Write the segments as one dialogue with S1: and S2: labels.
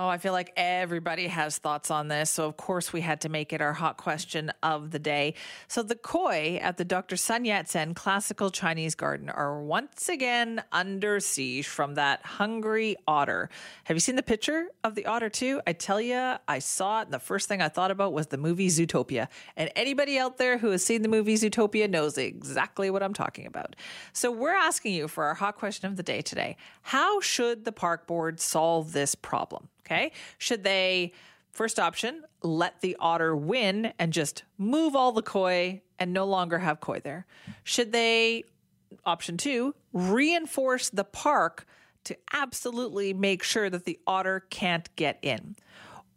S1: Oh, I feel like everybody has thoughts on this. So, of course, we had to make it our hot question of the day. So, the koi at the Dr. Sun Yat sen Classical Chinese Garden are once again under siege from that hungry otter. Have you seen the picture of the otter, too? I tell you, I saw it. And the first thing I thought about was the movie Zootopia. And anybody out there who has seen the movie Zootopia knows exactly what I'm talking about. So, we're asking you for our hot question of the day today How should the park board solve this problem? Okay. Should they, first option, let the otter win and just move all the koi and no longer have koi there? Should they, option two, reinforce the park to absolutely make sure that the otter can't get in?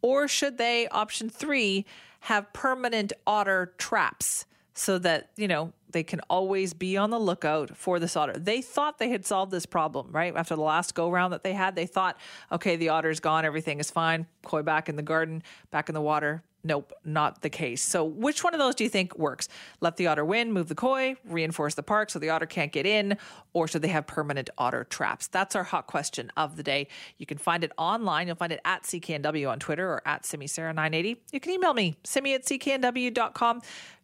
S1: Or should they, option three, have permanent otter traps so that, you know, they can always be on the lookout for this otter. They thought they had solved this problem, right? After the last go round that they had, they thought, okay, the otter's gone, everything is fine. Koi back in the garden, back in the water. Nope, not the case. So, which one of those do you think works? Let the otter win, move the koi, reinforce the park so the otter can't get in, or should they have permanent otter traps? That's our hot question of the day. You can find it online. You'll find it at CKNW on Twitter or at SimiSara980. You can email me, simi at CKNW.com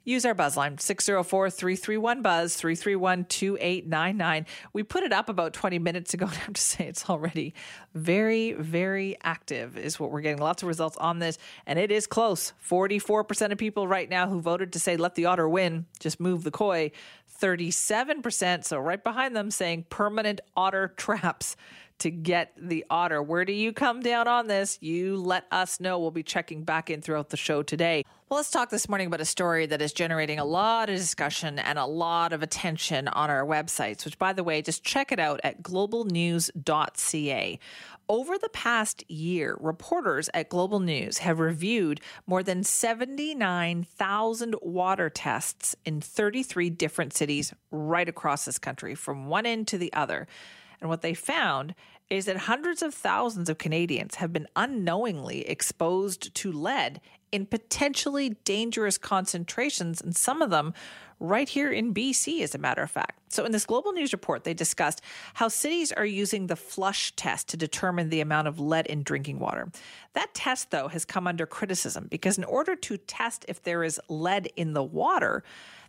S1: use our buzz line 604 331 buzz 331 2899 we put it up about 20 minutes ago and i have to say it's already very very active is what we're getting. Lots of results on this and it is close. 44% of people right now who voted to say let the otter win just move the koi 37% so right behind them saying permanent otter traps to get the otter. Where do you come down on this? You let us know. We'll be checking back in throughout the show today. Well, let's talk this morning about a story that is generating a lot of discussion and a lot of attention on our websites, which, by the way, just check it out at globalnews.ca. Over the past year, reporters at Global News have reviewed more than 79,000 water tests in 33 different cities right across this country, from one end to the other. And what they found is that hundreds of thousands of Canadians have been unknowingly exposed to lead in potentially dangerous concentrations, and some of them right here in BC, as a matter of fact. So, in this Global News report, they discussed how cities are using the flush test to determine the amount of lead in drinking water. That test, though, has come under criticism because in order to test if there is lead in the water,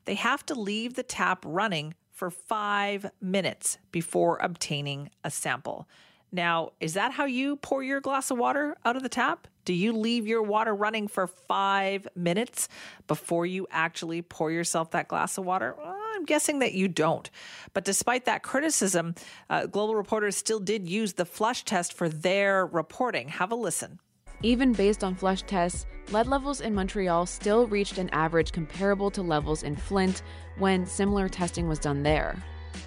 S1: they have to leave the tap running for five minutes before obtaining a sample. Now, is that how you pour your glass of water out of the tap? Do you leave your water running for five minutes before you actually pour yourself that glass of water? Well, I'm guessing that you don't. But despite that criticism, uh, Global Reporters still did use the flush test for their reporting. Have a listen.
S2: Even based on flush tests, lead levels in Montreal still reached an average comparable to levels in Flint when similar testing was done there.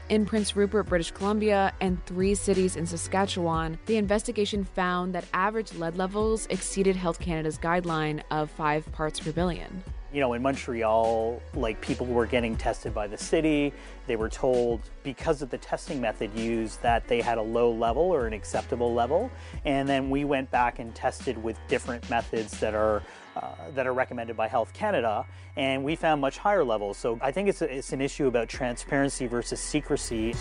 S2: In Prince Rupert, British Columbia, and three cities in Saskatchewan, the investigation found that average lead levels exceeded Health Canada's guideline of 5 parts per billion
S3: you know, in Montreal, like people were getting tested by the city. They were told because of the testing method used that they had a low level or an acceptable level. And then we went back and tested with different methods that are uh, that are recommended by Health Canada, and we found much higher levels. So I think it's a, it's an issue about transparency versus secrecy.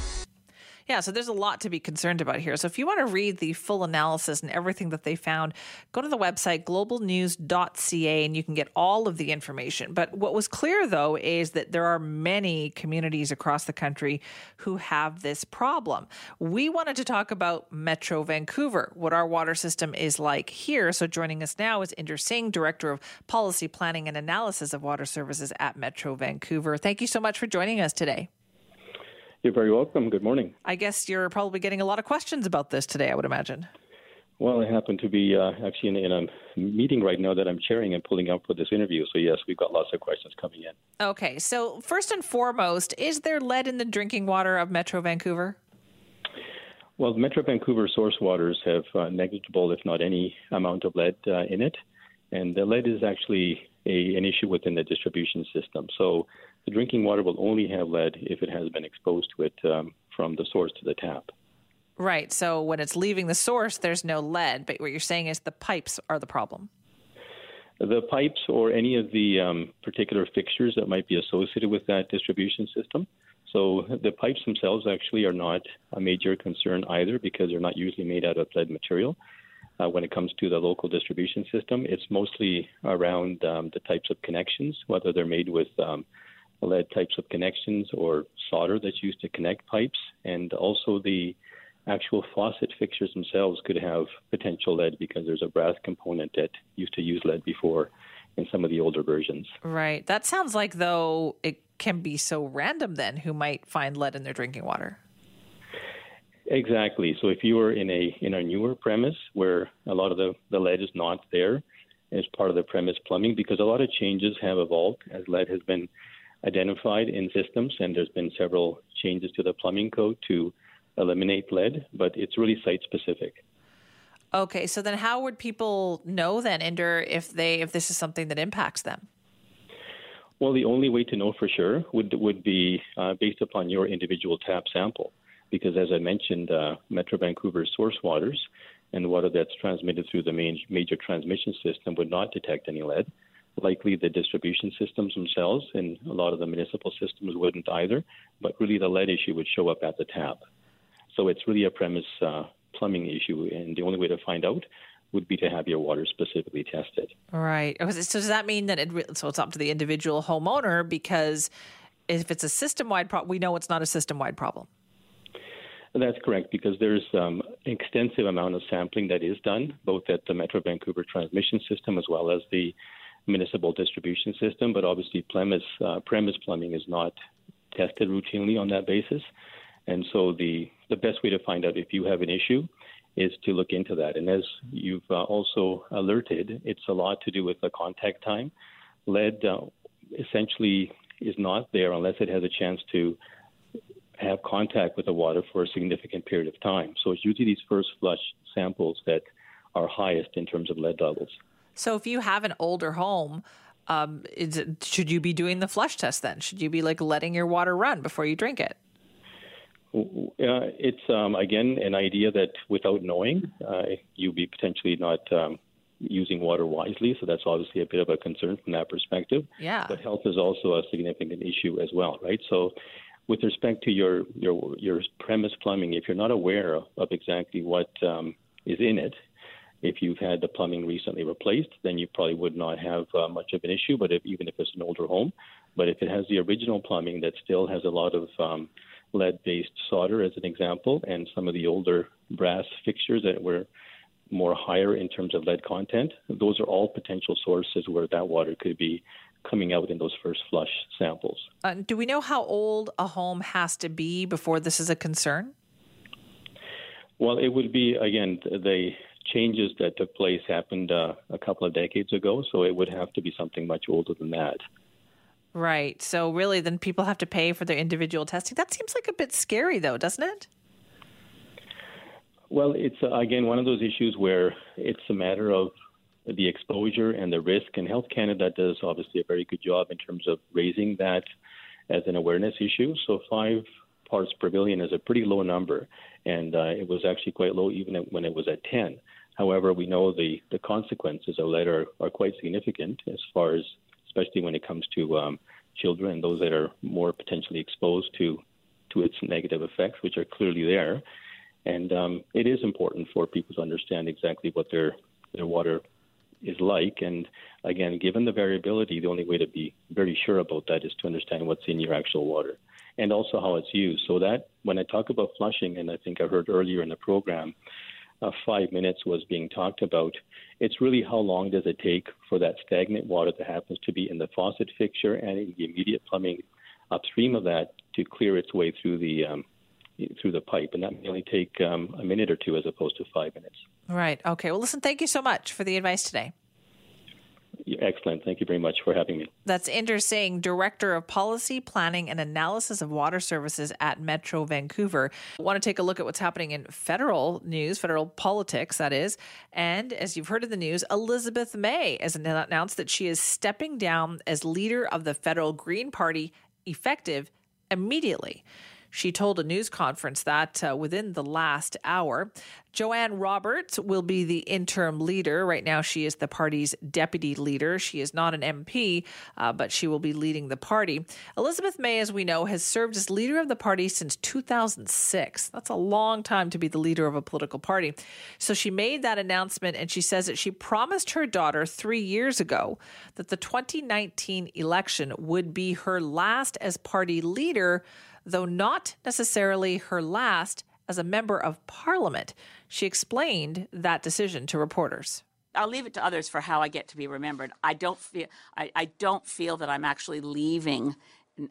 S1: Yeah, so there's a lot to be concerned about here. So if you want to read the full analysis and everything that they found, go to the website globalnews.ca and you can get all of the information. But what was clear though is that there are many communities across the country who have this problem. We wanted to talk about Metro Vancouver, what our water system is like here. So joining us now is Inder Singh, Director of Policy Planning and Analysis of Water Services at Metro Vancouver. Thank you so much for joining us today.
S4: You're very welcome. Good morning.
S1: I guess you're probably getting a lot of questions about this today, I would imagine.
S4: Well, I happen to be uh, actually in, in, a meeting right now that I'm chairing and pulling up for this interview. So, yes, we've got lots of questions coming in.
S1: Okay. So, first and foremost, is there lead in the drinking water of Metro Vancouver?
S4: Well, Metro Vancouver source waters have uh, negligible, if not any, amount of lead uh, in it. And the lead is actually a, an issue within the distribution system. So, the drinking water will only have lead if it has been exposed to it um, from the source to the tap.
S1: Right. So when it's leaving the source, there's no lead. But what you're saying is the pipes are the problem.
S4: The pipes or any of the um, particular fixtures that might be associated with that distribution system. So the pipes themselves actually are not a major concern either because they're not usually made out of lead material. Uh, when it comes to the local distribution system, it's mostly around um, the types of connections, whether they're made with um, lead types of connections or solder that's used to connect pipes, and also the actual faucet fixtures themselves could have potential lead because there's a brass component that used to use lead before in some of the older versions.
S1: Right. That sounds like though it can be so random then who might find lead in their drinking water.
S4: Exactly. So if you are in a in a newer premise where a lot of the, the lead is not there as part of the premise plumbing, because a lot of changes have evolved as lead has been identified in systems, and there's been several changes to the plumbing code to eliminate lead, but it's really site specific.
S1: Okay, so then how would people know then, Inder, if they if this is something that impacts them?
S4: Well, the only way to know for sure would would be uh, based upon your individual tap sample, because as I mentioned, uh, Metro Vancouver's source waters and water that's transmitted through the main major transmission system would not detect any lead likely the distribution systems themselves, and a lot of the municipal systems wouldn't either. But really, the lead issue would show up at the tap. So it's really a premise uh, plumbing issue, and the only way to find out would be to have your water specifically tested.
S1: Right. So does that mean that it? So it's up to the individual homeowner because if it's a system-wide problem, we know it's not a system-wide problem.
S4: That's correct because there's um, extensive amount of sampling that is done both at the Metro Vancouver transmission system as well as the municipal distribution system, but obviously premise, uh, premise plumbing is not tested routinely on that basis. And so the, the best way to find out if you have an issue is to look into that. And as you've uh, also alerted, it's a lot to do with the contact time. Lead uh, essentially is not there unless it has a chance to have contact with the water for a significant period of time. So it's usually these first flush samples that are highest in terms of lead levels.
S1: So if you have an older home, um, it, should you be doing the flush test then? Should you be like letting your water run before you drink it?
S4: Uh, it's um, again an idea that without knowing, uh, you'll be potentially not um, using water wisely. So that's obviously a bit of a concern from that perspective.
S1: Yeah.
S4: But health is also a significant issue as well, right? So with respect to your your your premise plumbing, if you're not aware of, of exactly what um, is in it, if you've had the plumbing recently replaced, then you probably would not have uh, much of an issue. But if, even if it's an older home, but if it has the original plumbing that still has a lot of um, lead-based solder, as an example, and some of the older brass fixtures that were more higher in terms of lead content, those are all potential sources where that water could be coming out in those first flush samples.
S1: Uh, do we know how old a home has to be before this is a concern?
S4: Well, it would be again the changes that took place happened uh, a couple of decades ago, so it would have to be something much older than that.
S1: Right. So really, then people have to pay for their individual testing. That seems like a bit scary, though, doesn't it?
S4: Well, it's uh, again one of those issues where it's a matter of the exposure and the risk, and Health Canada does obviously a very good job in terms of raising that as an awareness issue. So five parts per billion is a pretty low number, and uh, it was actually quite low even when it was at 10. However, we know the, the consequences of lead are, are quite significant as far as, especially when it comes to um, children and those that are more potentially exposed to, to its negative effects, which are clearly there. And um, it is important for people to understand exactly what their, their water is like. And again, given the variability, the only way to be very sure about that is to understand what's in your actual water and also how it's used. So that when I talk about flushing, and I think I heard earlier in the program, uh, five minutes was being talked about. It's really how long does it take for that stagnant water that happens to be in the faucet fixture and in the immediate plumbing upstream of that to clear its way through the um, through the pipe, and that may only take um, a minute or two as opposed to five minutes.
S1: Right. Okay. Well, listen. Thank you so much for the advice today.
S4: Excellent. Thank you very much for having me.
S1: That's Inder Singh, Director of Policy, Planning, and Analysis of Water Services at Metro Vancouver. I want to take a look at what's happening in federal news, federal politics, that is. And as you've heard in the news, Elizabeth May has announced that she is stepping down as leader of the federal Green Party effective immediately. She told a news conference that uh, within the last hour, Jo-Ann Roberts will be the interim leader. Right now, she is the party's deputy leader. She is not an MP, uh, but she will be leading the party. Elizabeth May, as we know, has served as leader of the party since 2006. That's a long time to be the leader of a political party. So she made that announcement and she says that she promised her daughter three years ago that the 2019 election would be her last as party leader, though not necessarily her last as a member of parliament. She explained that decision to reporters.
S5: I'll leave it to others for how I get to be remembered. I don't feel I, I don't feel that I'm actually leaving.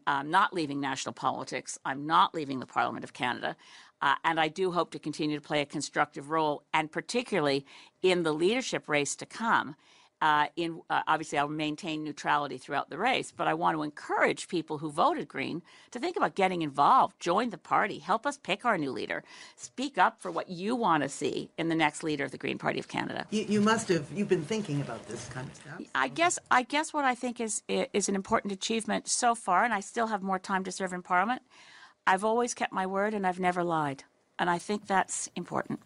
S5: I'm not leaving national politics. I'm not leaving the Parliament of Canada. Uh, and I do hope to continue to play a constructive role, and particularly in the leadership race to come uh, in uh, obviously I'll maintain neutrality throughout the race, but I want to encourage people who voted Green to think about getting involved, join the party, help us pick our new leader, speak up for what you want to see in the next leader of the Green Party of Canada.
S6: You, you must have you've been thinking about this kind of stuff.
S5: I guess I guess what I think is is an important achievement so far, and I still have more time to serve in Parliament. I've always kept my word, and I've never lied, and I think that's important.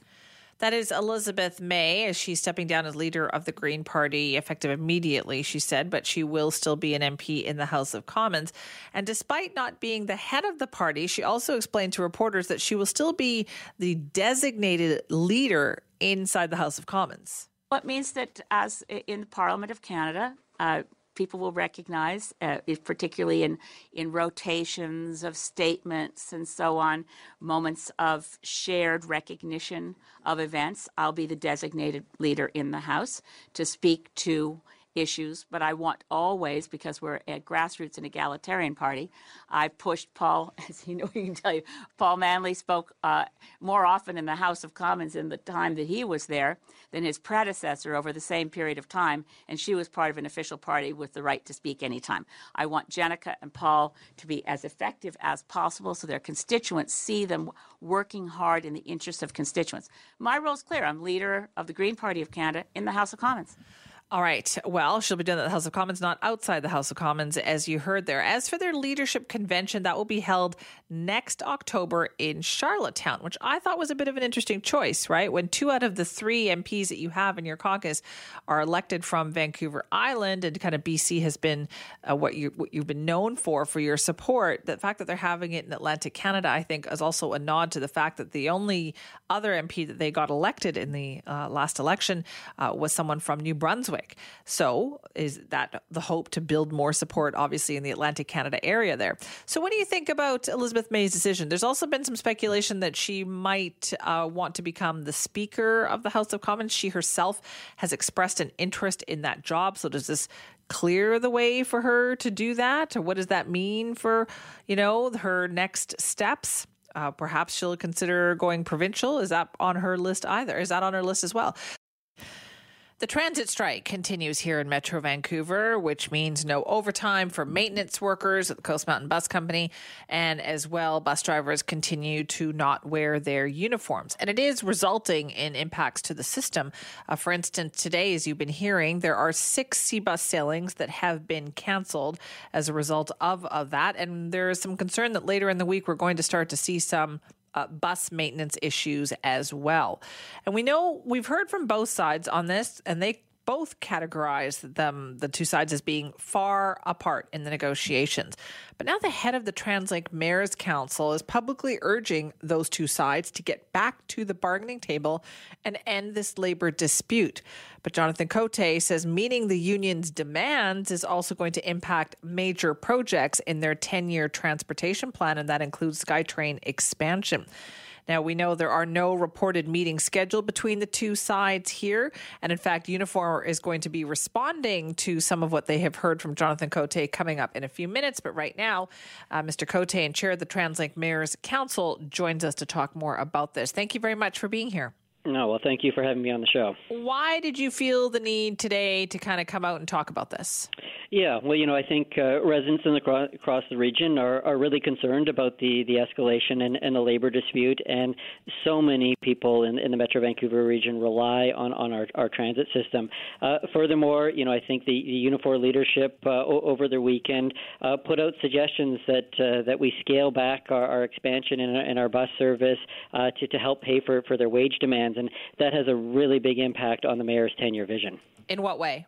S1: That is Elizabeth May, as she's stepping down as leader of the Green Party, effective immediately, she said, but she will still be an MP in the House of Commons. And despite not being the head of the party, she also explained to reporters that she will still be the designated leader inside the House of Commons.
S5: Well, it means that as in the Parliament of Canada, uh, people will recognize, uh, particularly in, in rotations of statements and so on, moments of shared recognition of events. I'll be the designated leader in the House to speak to issues, but I want always, because we're a grassroots and egalitarian party, I pushed Paul, as you know, he can tell you, Paul Manly spoke uh, more often in the House of Commons in the time that he was there than his predecessor over the same period of time, and she was part of an official party with the right to speak anytime. I want Jenica and Paul to be as effective as possible so their constituents see them working hard in the interests of constituents. My role is clear. I'm leader of the Green Party of Canada in the House of Commons.
S1: All right. Well, she'll be doing that at the House of Commons, not outside the House of Commons, as you heard there. As for their leadership convention, that will be held next October in Charlottetown, which I thought was a bit of an interesting choice, right? When two out of the three MPs that you have in your caucus are elected from Vancouver Island, and kind of BC has been uh, what you what you've been known for for your support. The fact that they're having it in Atlantic Canada, I think, is also a nod to the fact that the only other MP that they got elected in the uh, last election uh, was someone from New Brunswick. So, is that the hope to build more support, obviously, in the Atlantic Canada area there? So, what do you think about Elizabeth May's decision? There's also been some speculation that she might uh, want to become the Speaker of the House of Commons. She herself has expressed an interest in that job. So, does this clear the way for her to do that? Or what does that mean for, you know, her next steps? Uh, perhaps she'll consider going provincial. Is that on her list either? Is that on her list as well? The transit strike continues here in Metro Vancouver, which means no overtime for maintenance workers at the Coast Mountain Bus Company. And as well, bus drivers continue to not wear their uniforms. And it is resulting in impacts to the system. Uh, for instance, today, as you've been hearing, there are six SeaBus sailings that have been canceled as a result of, of that. And there is some concern that later in the week, we're going to start to see some uh, bus maintenance issues as well. And we know we've heard from both sides on this, and they both categorize them, the two sides, as being far apart in the negotiations. But now the head of the TransLink Mayors Council is publicly urging those two sides to get back to the bargaining table and end this labor dispute. But Jonathan Cote says meeting the union's demands is also going to impact major projects in their 10 year transportation plan, and that includes SkyTrain expansion. Now, we know there are no reported meetings scheduled between the two sides here. And in fact, Unifor is going to be responding to some of what they have heard from Jonathan Cote coming up in a few minutes. But right now, uh, Mr. Cote and Chair of the TransLink Mayors Council joins us to talk more about this. Thank you very much for being here.
S7: No, well, thank you for having me on the show.
S1: Why did you feel the need today to kind of come out and talk about this?
S7: Yeah, well, you know, I think uh, residents in the, across the region are, are really concerned about the, the escalation and, and the labor dispute, and so many people in, in the Metro Vancouver region rely on, on our, our transit system. Uh, furthermore, you know, I think the, the Unifor leadership uh, over the weekend uh, put out suggestions that uh, that we scale back our, our expansion in, in our bus service uh, to, to help pay for, for their wage demands, and that has a really big impact on the mayor's 10 year vision.
S1: In what way?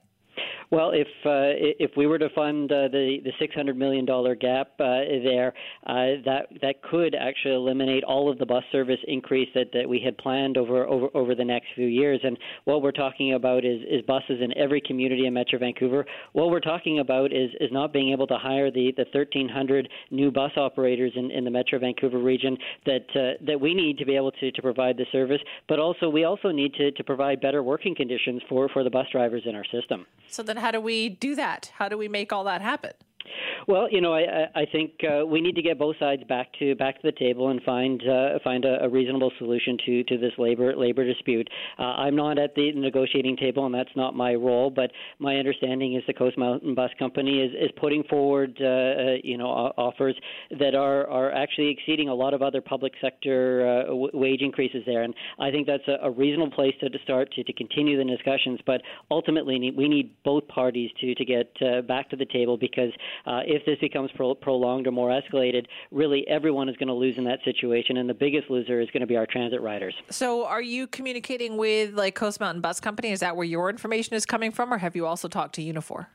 S7: Well, if uh, if we were to fund uh, the the six hundred million dollar gap uh, there, uh, that that could actually eliminate all of the bus service increase that, that we had planned over, over over the next few years. And what we're talking about is is buses in every community in Metro Vancouver. What we're talking about is is not being able to hire the the thirteen hundred new bus operators in, in the Metro Vancouver region that uh, that we need to be able to, to provide the service, but also we also need to, to provide better working conditions for, for the bus drivers in our system.
S1: So then how do we do that? How do we make all that happen?
S7: Well, you know, I, I think uh, we need to get both sides back to back to the table and find uh, find a, a reasonable solution to, to this labor labor dispute. Uh, I'm not at the negotiating table, and that's not my role. But my understanding is the Coast Mountain Bus Company is, is putting forward, uh, uh, you know, offers that are are actually exceeding a lot of other public sector uh, w- wage increases there. And I think that's a, a reasonable place to, to start to, to continue the discussions. But ultimately, we need both parties to to get back to the table because Uh, if this becomes pro- prolonged or more escalated, really everyone is going to lose in that situation, and the biggest loser is going to be our transit riders.
S1: So, are you communicating with like Coast Mountain Bus Company? Is that where your information is coming from, or have you also talked to Unifor?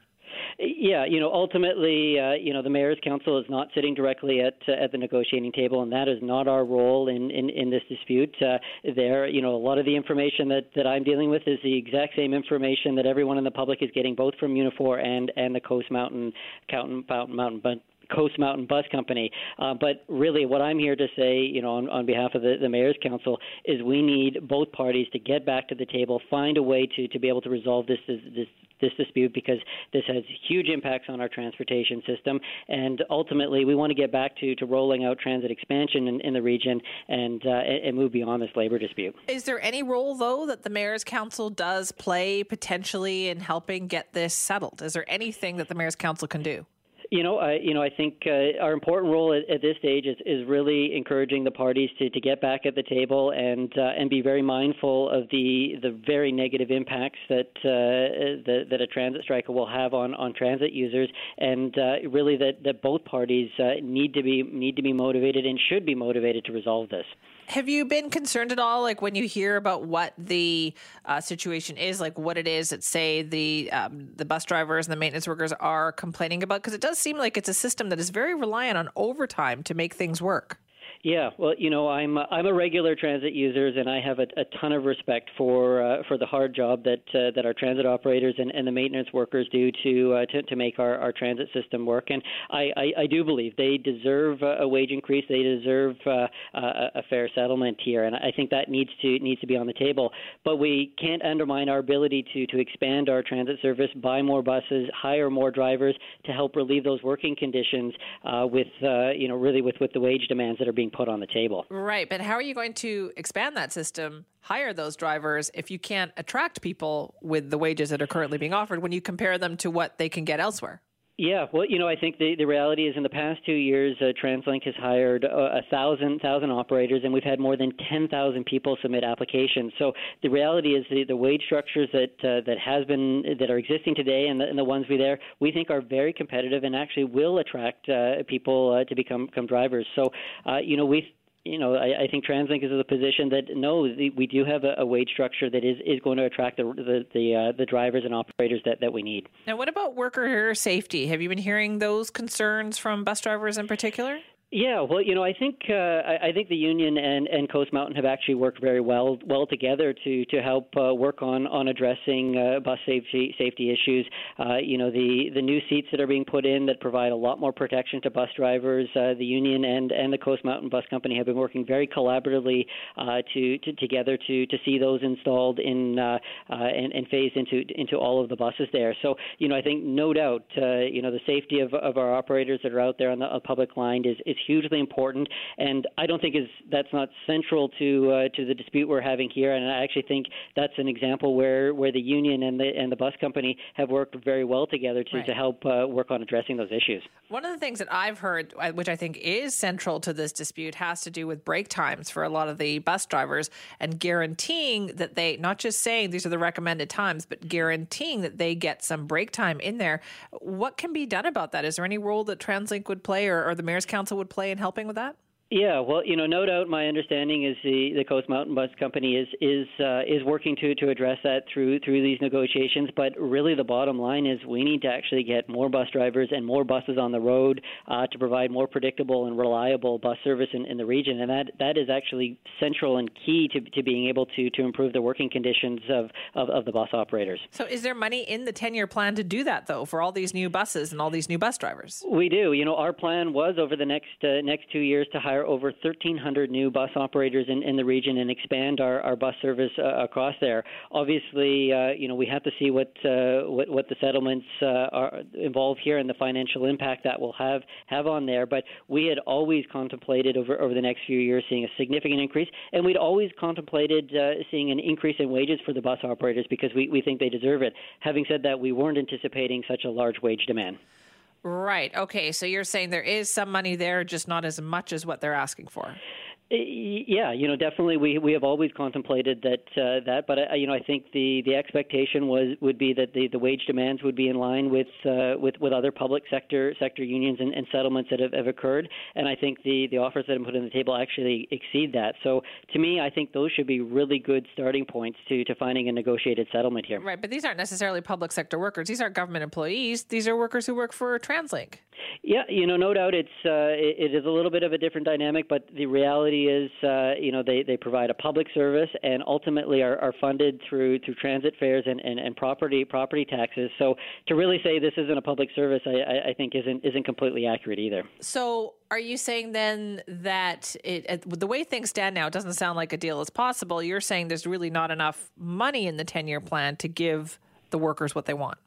S7: Yeah, you know, ultimately, uh, you know, the mayor's council is not sitting directly at uh, at the negotiating table, and that is not our role in in, in this dispute. Uh, there, you know, a lot of the information that that I'm dealing with is the exact same information that everyone in the public is getting, both from Unifor and and the Coast Mountain Mountain Mountain Coast Mountain Bus Company. Uh, but really, what I'm here to say, you know, on, on behalf of the, the Mayor's Council, is we need both parties to get back to the table, find a way to, to be able to resolve this, this, this dispute because this has huge impacts on our transportation system. And ultimately, we want to get back to, to rolling out transit expansion in, in the region and, uh, and move beyond this labor dispute.
S1: Is there any role, though, that the Mayor's Council does play potentially in helping get this settled? Is there anything that the Mayor's Council can do?
S7: You know, I you know I think uh, our important role at, at, this stage is, is really encouraging the parties to, to get back at the table and uh, and be very mindful of the the very negative impacts that uh, the, that a transit strike will have on, on transit users, and uh, really that, that both parties uh, need to be need to be motivated and should be motivated to resolve this.
S1: Have you been concerned at all, like when you hear about what the uh, situation is, like what it is that say the um, the bus drivers and the maintenance workers are complaining about? Because it does seem like it's a system that is very reliant on overtime to make things work.
S7: Yeah, well, you know, I'm uh, I'm a regular transit user, and I have a, a ton of respect for uh, for the hard job that uh, that our transit operators and, and the maintenance workers do to uh, to, to make our, our transit system work. And I, I, I do believe they deserve a wage increase. They deserve uh, a, a fair settlement here, and I think that needs to needs to be on the table. But we can't undermine our ability to to expand our transit service, buy more buses, hire more drivers to help relieve those working conditions uh, with uh, you know really with with the wage demands that are being being put on the table.
S1: Right. But how are you going to expand that system, hire those drivers, if you can't attract people with the wages that are currently being offered when you compare them to what they can get elsewhere?
S7: Yeah, well, you know, I think the, the reality is in the past two years, uh, TransLink has hired uh, a thousand thousand operators, and we've had more than ten thousand people submit applications. So the reality is the, the wage structures that uh, that has been that are existing today, and the, and the ones we there, we think are very competitive and actually will attract uh, people uh, to become become drivers. So, uh, you know, we you know, I, I think TransLink is in the position that no, we do have a, a, wage structure that is, is going to attract the the the, uh, the drivers and operators that, that we need.
S1: Now, what about worker safety? Have you been hearing those concerns from bus drivers in particular?
S7: Yeah, well, you know, I think uh, I, think the union and, and Coast Mountain have actually worked very well well together to to help uh, work on on addressing uh, bus safety safety issues. Uh, you know, the the new seats that are being put in that provide a lot more protection to bus drivers. Uh, the union and and the Coast Mountain Bus Company have been working very collaboratively uh, to, to together to to see those installed in uh, uh, and, and phased into into all of the buses there. So, you know, I think no doubt, uh, you know, the safety of of our operators that are out there on the public line is is hugely important, and I don't think is that's not central to uh, to the dispute we're having here. And I actually think that's an example where where the union and the and the bus company have worked very well together to
S1: Right.
S7: to help uh, work on addressing those issues.
S1: One of the things that I've heard, uh, which I think is central to this dispute, has to do with break times for a lot of the bus drivers and guaranteeing that they, not just saying these are the recommended times, but guaranteeing that they get some break time in there. What can be done about that? Is there any role that TransLink would play or, or the Mayor's Council would play in helping with that?
S7: Yeah, well, you know, no doubt. My understanding is the, the Coast Mountain Bus Company is is uh, is working to, to address that through through these negotiations. But really, the bottom line is we need to actually get more bus drivers and more buses on the road uh, to provide more predictable and reliable bus service in, in the region, and that that is actually central and key to, to being able to to improve the working conditions of, of, of the bus operators.
S1: So, is there money in the 10 year plan to do that, though, for all these new buses and all these new bus drivers?
S7: We do. You know, our plan was over the next uh, next two years to hire over 1,300 new bus operators in, in the region and expand our, our bus service uh, across there. Obviously, uh, you know, we have to see what uh, what, what the settlements uh, are involved here and the financial impact that will have have on there. But we had always contemplated over over the next few years seeing a significant increase, and we'd always contemplated uh, seeing an increase in wages for the bus operators because we, we think they deserve it. Having said that, we weren't anticipating such a large wage demand.
S1: Right. Okay. So, you're saying there is some money there, just not as much as what they're asking for.
S7: Yeah, you know, definitely we we have always contemplated that uh, that, but uh, you know, I think the the expectation was would be that the, the wage demands would be in line with uh, with with other public sector sector unions and, and settlements that have, have occurred, and I think the the offers that have been put on the table actually exceed that. So to me, I think those should be really good starting points to to finding a negotiated settlement here.
S1: Right. But these aren't necessarily public sector workers. These aren't government employees. These are workers who work for TransLink.
S7: Yeah, you know, no doubt it's uh, it, it is a little bit of a different dynamic, but the reality is, uh, you know, they, they provide a public service and ultimately are, are funded through through transit fares and, and, and property property taxes. So to really say this isn't a public service, I, I, think isn't isn't completely accurate either.
S1: So, are you saying then that it, the way things stand now, it doesn't sound like a deal is possible? You're saying there's really not enough money in the 10 year plan to give the workers what they want.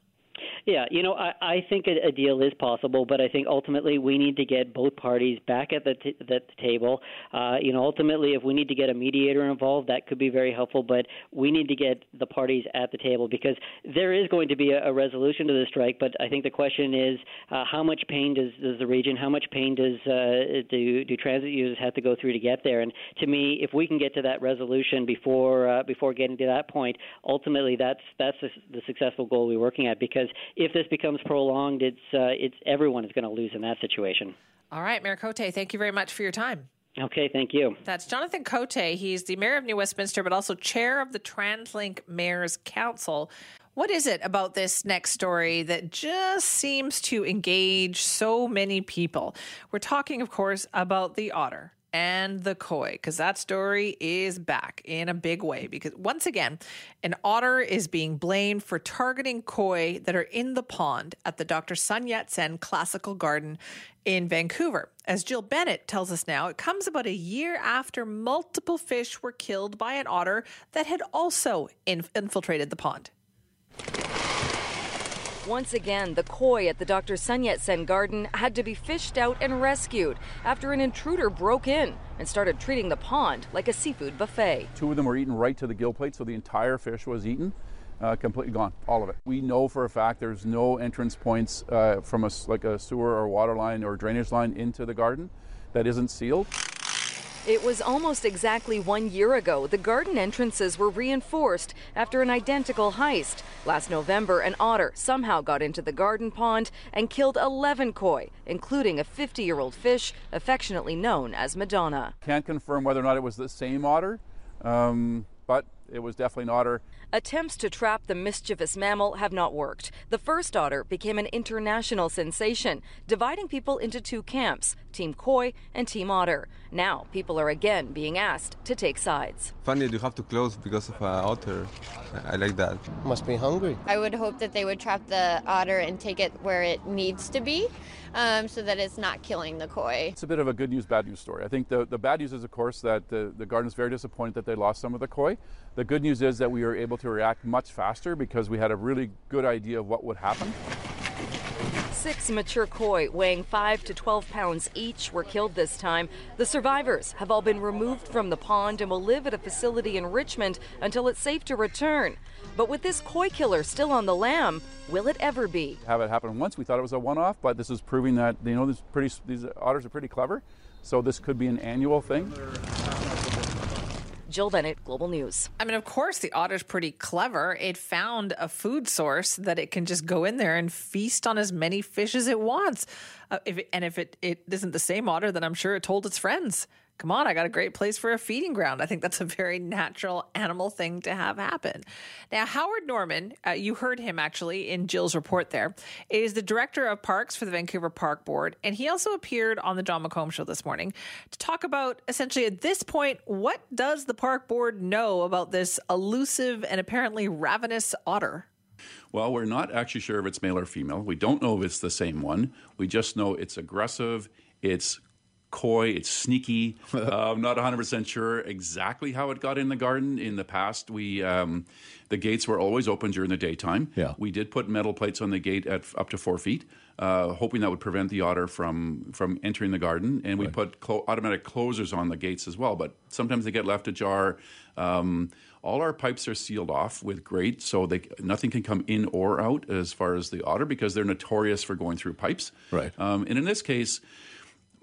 S7: Yeah, you know, I, I think a, a deal is possible, but I think ultimately we need to get both parties back at the, t- the table. Uh, you know, ultimately, if we need to get a mediator involved, that could be very helpful, but we need to get the parties at the table because there is going to be a, a resolution to the strike. But I think the question is uh, how much pain does, does the region, how much pain does uh, do, do transit users have to go through to get there? And to me, if we can get to that resolution before uh, before getting to that point, ultimately that's that's the, the successful goal we're working at because if this becomes prolonged, it's uh, it's everyone is going to lose in that situation.
S1: All right, Mayor Cote, thank you very much for your time.
S7: Okay, thank you.
S1: That's Jonathan Cote. He's the mayor of New Westminster, but also chair of the TransLink Mayor's Council. What is it about this next story that just seems to engage so many people? We're talking, of course, about the otter and the koi, because that story is back in a big way. Because once again, an otter is being blamed for targeting koi that are in the pond at the Dr. Sun Yat sen Classical Garden in Vancouver. As Jill Bennett tells us now, it comes about a year after multiple fish were killed by an otter that had also inf- infiltrated the pond.
S8: Once again, the koi at the Dr. Sun Yat sen garden had to be fished out and rescued after an intruder broke in and started treating the pond like a seafood buffet.
S9: Two of them were eaten right to the gill plate, so the entire fish was eaten. Uh, completely gone, all of it. We know for a fact there's no entrance points uh, from a, like a sewer or water line or drainage line into the garden that isn't sealed.
S8: It was almost exactly one year ago the garden entrances were reinforced after an identical heist. Last November, an otter somehow got into the garden pond and killed 11 koi, including a 50 year old fish affectionately known as Madonna.
S9: Can't confirm whether or not it was the same otter, um, but it was definitely an otter.
S8: Attempts to trap the mischievous mammal have not worked. The first otter became an international sensation, dividing people into two camps Team Koi and Team Otter. Now, people are again being asked to take sides.
S10: Funny you have to close because of uh, otter. I like that.
S11: Must be hungry.
S12: I would hope that they would trap the otter and take it where it needs to be um, so that it's not killing the koi.
S9: It's a bit of a good news, bad news story. I think the, the bad news is, of course, that the, the garden is very disappointed that they lost some of the koi. The good news is that we were able to react much faster because we had a really good idea of what would happen.
S8: Six mature koi weighing 5 to 12 pounds each were killed this time. The survivors have all been removed from the pond and will live at a facility in Richmond until it's safe to return. But with this koi killer still on the lam, will it ever be?
S9: Have it happen once. We thought it was a one-off, but this is proving that you know pretty these otters are pretty clever. So this could be an annual thing.
S8: Jill Bennett, Global News.
S1: I mean, of course, the otter's pretty clever. It found a food source that it can just go in there and feast on as many fish as it wants. Uh, if it, and if it, it isn't the same otter, then I'm sure it told its friends come on, I got a great place for a feeding ground. I think that's a very natural animal thing to have happen. Now, Howard Normann, uh, you heard him actually in Jill's report there, is the director of parks for the Vancouver Park Board. And he also appeared on the Jon McComb show this morning to talk about essentially at this point, what does the park board know about this elusive and apparently ravenous otter?
S9: Well, we're not actually sure if it's male or female. We don't know if it's the same one. We just know it's aggressive, it's coy, it's sneaky. uh, I'm not 100% sure exactly how it got in the garden. In the past, we um, the gates were always open during the daytime.
S11: Yeah.
S9: We did put metal plates on the gate at up to four feet, uh, hoping that would prevent the otter from from entering the garden. And we put clo- automatic closers on the gates as well. But sometimes they get left ajar. Um, all our pipes are sealed off with grate, so they, nothing can come in or out as far as the otter because they're notorious for going through pipes.
S11: Right.
S9: Um, and in this case,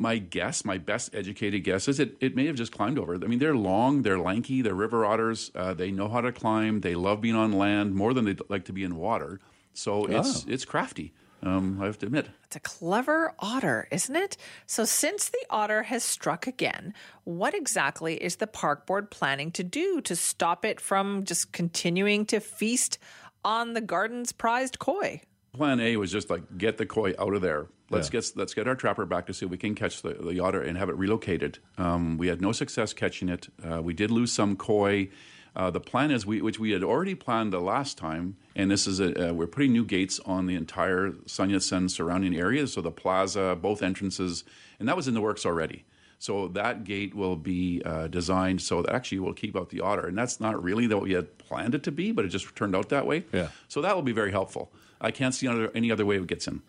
S9: my guess, my best educated guess is it, it may have just climbed over. I mean, they're long, they're lanky, they're river otters. Uh, they know how to climb. They love being on land more than they like to be in water. So it's it's crafty. Um, I have to admit.
S1: It's a clever otter, isn't it? So, since the otter has struck again, what exactly is the park board planning to do to stop it from just continuing to feast on the garden's prized koi?
S9: Plan A was just like get the koi out of there. Let's
S11: Yeah.
S9: get let's get our trapper back to see if we can catch the, the otter and have it relocated. Um, we had no success catching it. Uh, we did lose some koi. Uh, the plan is we, which we had already planned the last time, and this is a, uh, we're putting new gates on the entire Sun surrounding area, so the plaza, both entrances, and that was in the works already. So that gate will be uh, designed so that actually will keep out the otter, and that's not really what we had planned it to be, but it just turned out that way.
S11: Yeah.
S9: So that will be very helpful. I can't see any other way it gets in.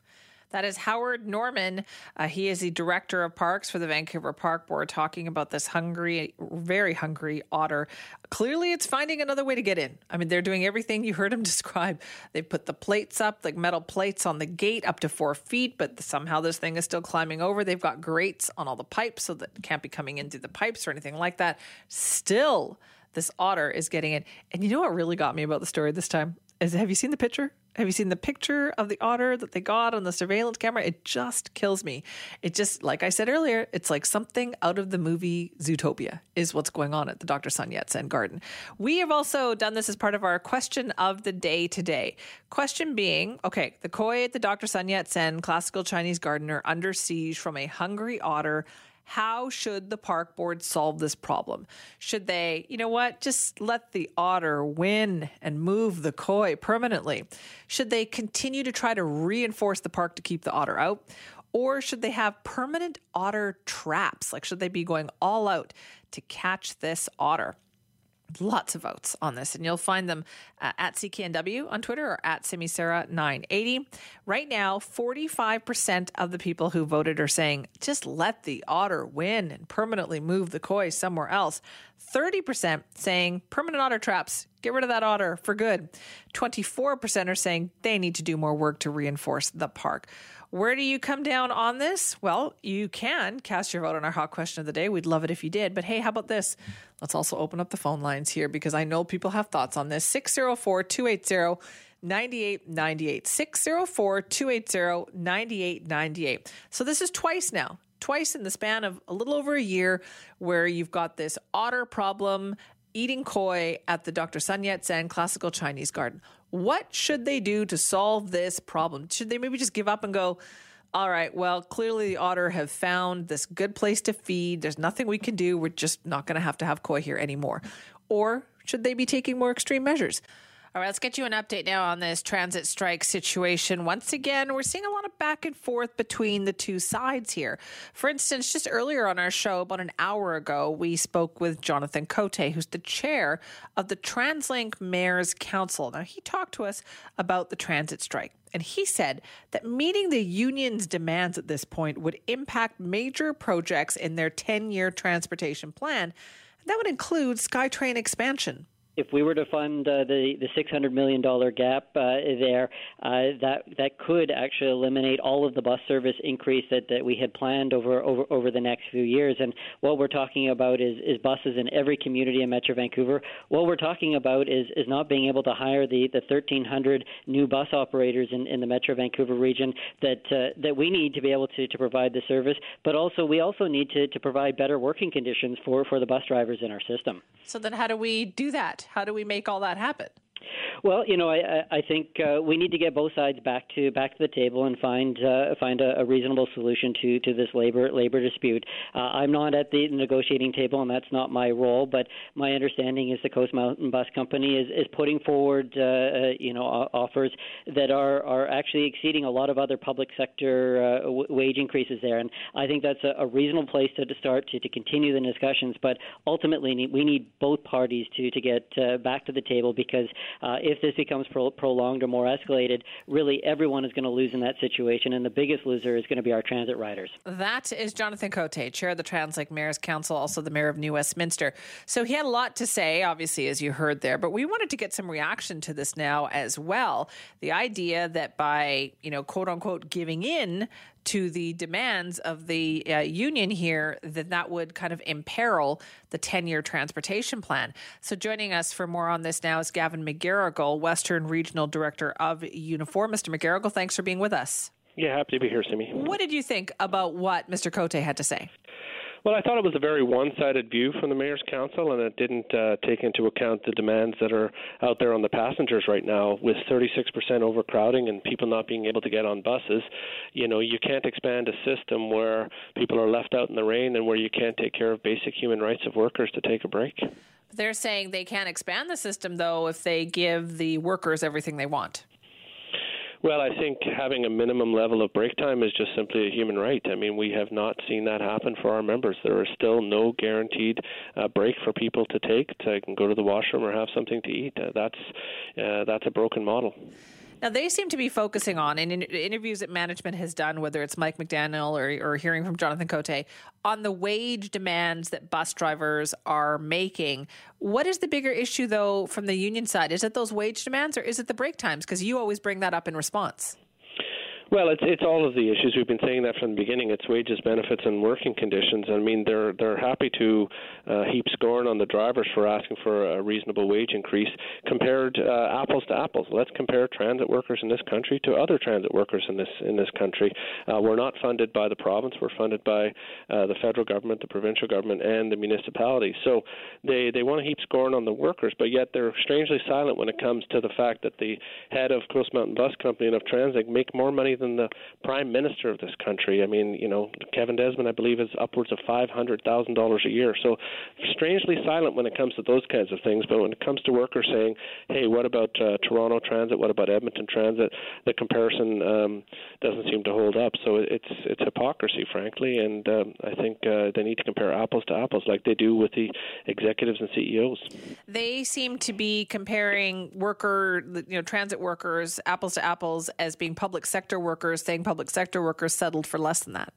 S1: That is Howard Normann. Uh, he is the director of parks for the Vancouver Park Board, talking about this hungry, very hungry otter. Clearly, it's finding another way to get in. I mean, they're doing everything you heard him describe. They put the plates up, like metal plates on the gate up to four feet, but somehow this thing is still climbing over. They've got grates on all the pipes so that it can't be coming in through the pipes or anything like that. Still, this otter is getting in. And you know what really got me about the story this time? Have you seen the picture? Have you seen the picture of the otter that they got on the surveillance camera? It just kills me. It just, like I said earlier, it's like something out of the movie Zootopia is what's going on at the Dr. Sun Yat-sen Garden. We have also done this as part of our question of the day today. Question being, okay, the koi at the Dr. Sun Yat-sen Classical Chinese Garden are under siege from a hungry otter how should the park board solve this problem? Should they, you know what, just let the otter win and move the koi permanently? Should they continue to try to reinforce the park to keep the otter out? Or should they have permanent otter traps? Like, should they be going all out to catch this otter? Lots of votes on this, and you'll find them uh, at CKNW on Twitter or at SimiSara980. Right now, 45% of the people who voted are saying just let the otter win and permanently move the koi somewhere else. 30% saying permanent otter traps, get rid of that otter for good. 24% are saying they need to do more work to reinforce the park. Where do you come down on this? Well, you can cast your vote on our hot question of the day. We'd love it if you did. But hey, how about this? Let's also open up the phone lines here because I know people have thoughts on this. 604 280 9898. 604 280 9898. So this is twice now. Twice in the span of a little over a year, where you've got this otter problem eating koi at the Dr. Sun Yat sen Classical Chinese Garden. What should they do to solve this problem? Should they maybe just give up and go, all right, well, clearly the otter have found this good place to feed. There's nothing we can do. We're just not going to have to have koi here anymore. Or should they be taking more extreme measures? All right, let's get you an update now on this transit strike situation. Once again, we're seeing a lot of back and forth between the two sides here. For instance, just earlier on our show, about an hour ago, we spoke with Jonathan Cote, who's the chair of the TransLink Mayor's Council. Now, he talked to us about the transit strike. And he said that meeting the union's demands at this point would impact major projects in their 10 year transportation plan. That would include SkyTrain expansion
S7: if we were to fund uh, the the six hundred million dollar gap uh, there, uh, that that could actually eliminate all of the bus service increase that, that we had planned over, over over the next few years. And what we're talking about is is buses in every community in Metro Vancouver. What we're talking about is is not being able to hire the the thirteen hundred new bus operators in, in the Metro Vancouver region that uh, that we need to be able to, to provide the service, but also we also need to, to provide better working conditions for, for the bus drivers in our system.
S1: So then, how do we do that? How do we make all that happen?
S7: Well, you know, I, I think uh, we need to get both sides back to back to the table and find uh, find a, a reasonable solution to, to this labor labor dispute. Uh, I'm not at the negotiating table, and that's not my role. But my understanding is the Coast Mountain Bus Company is, is putting forward, uh, uh you know, offers that are are actually exceeding a lot of other public sector uh, w- wage increases there. And I think that's a, a reasonable place to, to start to, to continue the discussions. But ultimately, we need both parties to to get uh, back to the table because uh, if this becomes pro- prolonged or more escalated, really everyone is going to lose in that situation, and the biggest loser is going to be our transit riders.
S1: That is Jonathan Cote, chair of the Translink Mayor's Council, also the mayor of New Westminster. So he had a lot to say, obviously, as you heard there, but we wanted to get some reaction to this now as well. The idea that by, you know, quote unquote, giving in to the demands of the uh, union here, then that would kind of imperil the 10 year transportation plan. So, joining us for more on this now is Gavin McGarrigle, Western Regional Director of Unifor. Mr. McGarrigle, thanks for being with us.
S11: Yeah, happy to be here, Simi.
S1: What did you think about what Mr. Cote had to say?
S11: Well, I thought it was a very one-sided view from the mayor's council, and it didn't uh, take into account the demands that are out there on the passengers right now. With 36% overcrowding and people not being able to get on buses, you know, you can't expand a system where people are left out in the rain and where you can't take care of basic human rights of workers to take a break.
S1: They're saying they can't expand the system though if they give the workers everything they want.
S11: Well, I think having a minimum level of break time is just simply a human right. I mean, we have not seen that happen for our members. There is still no guaranteed uh, break for people to take to go to the washroom or have something to eat. Uh, that's uh, that's a broken model.
S1: Now, they seem to be focusing on, in, in interviews that management has done, whether it's Mike McDaniel or, or hearing from Jonathan Cote, on the wage demands that bus drivers are making. What is the bigger issue, though, from the union side? Is it those wage demands or is it the break times? Because you always bring that up in response.
S11: Well, it's it's all of the issues. We've been saying that from the beginning. It's wages, benefits, and working conditions. I mean, they're they're happy to uh, heap scorn on the drivers for asking for a reasonable wage increase. Compared uh, apples to apples, let's compare transit workers in this country to other transit workers in this in this country. Uh, we're not funded by the province. We're funded by uh, the federal government, the provincial government, and the municipalities. So they they want to heap scorn on the workers, but yet they're strangely silent when it comes to the fact that the head of Coast Mountain Bus Company and of TransLink make more money than the prime minister of this country. I mean, you know, Kevin Desmond, I believe, is upwards of five hundred thousand dollars a year. So, strangely silent when it comes to those kinds of things. But when it comes to workers saying, "Hey, what about uh, Toronto Transit? What about Edmonton Transit?" The comparison um, doesn't seem to hold up. So it's it's hypocrisy, frankly. And um, I think uh, they need to compare apples to apples, like they do with the executives and CEOs.
S1: They seem to be comparing worker, you know, transit workers, apples to apples, as being public sector workers workers, saying public sector workers settled for less than that.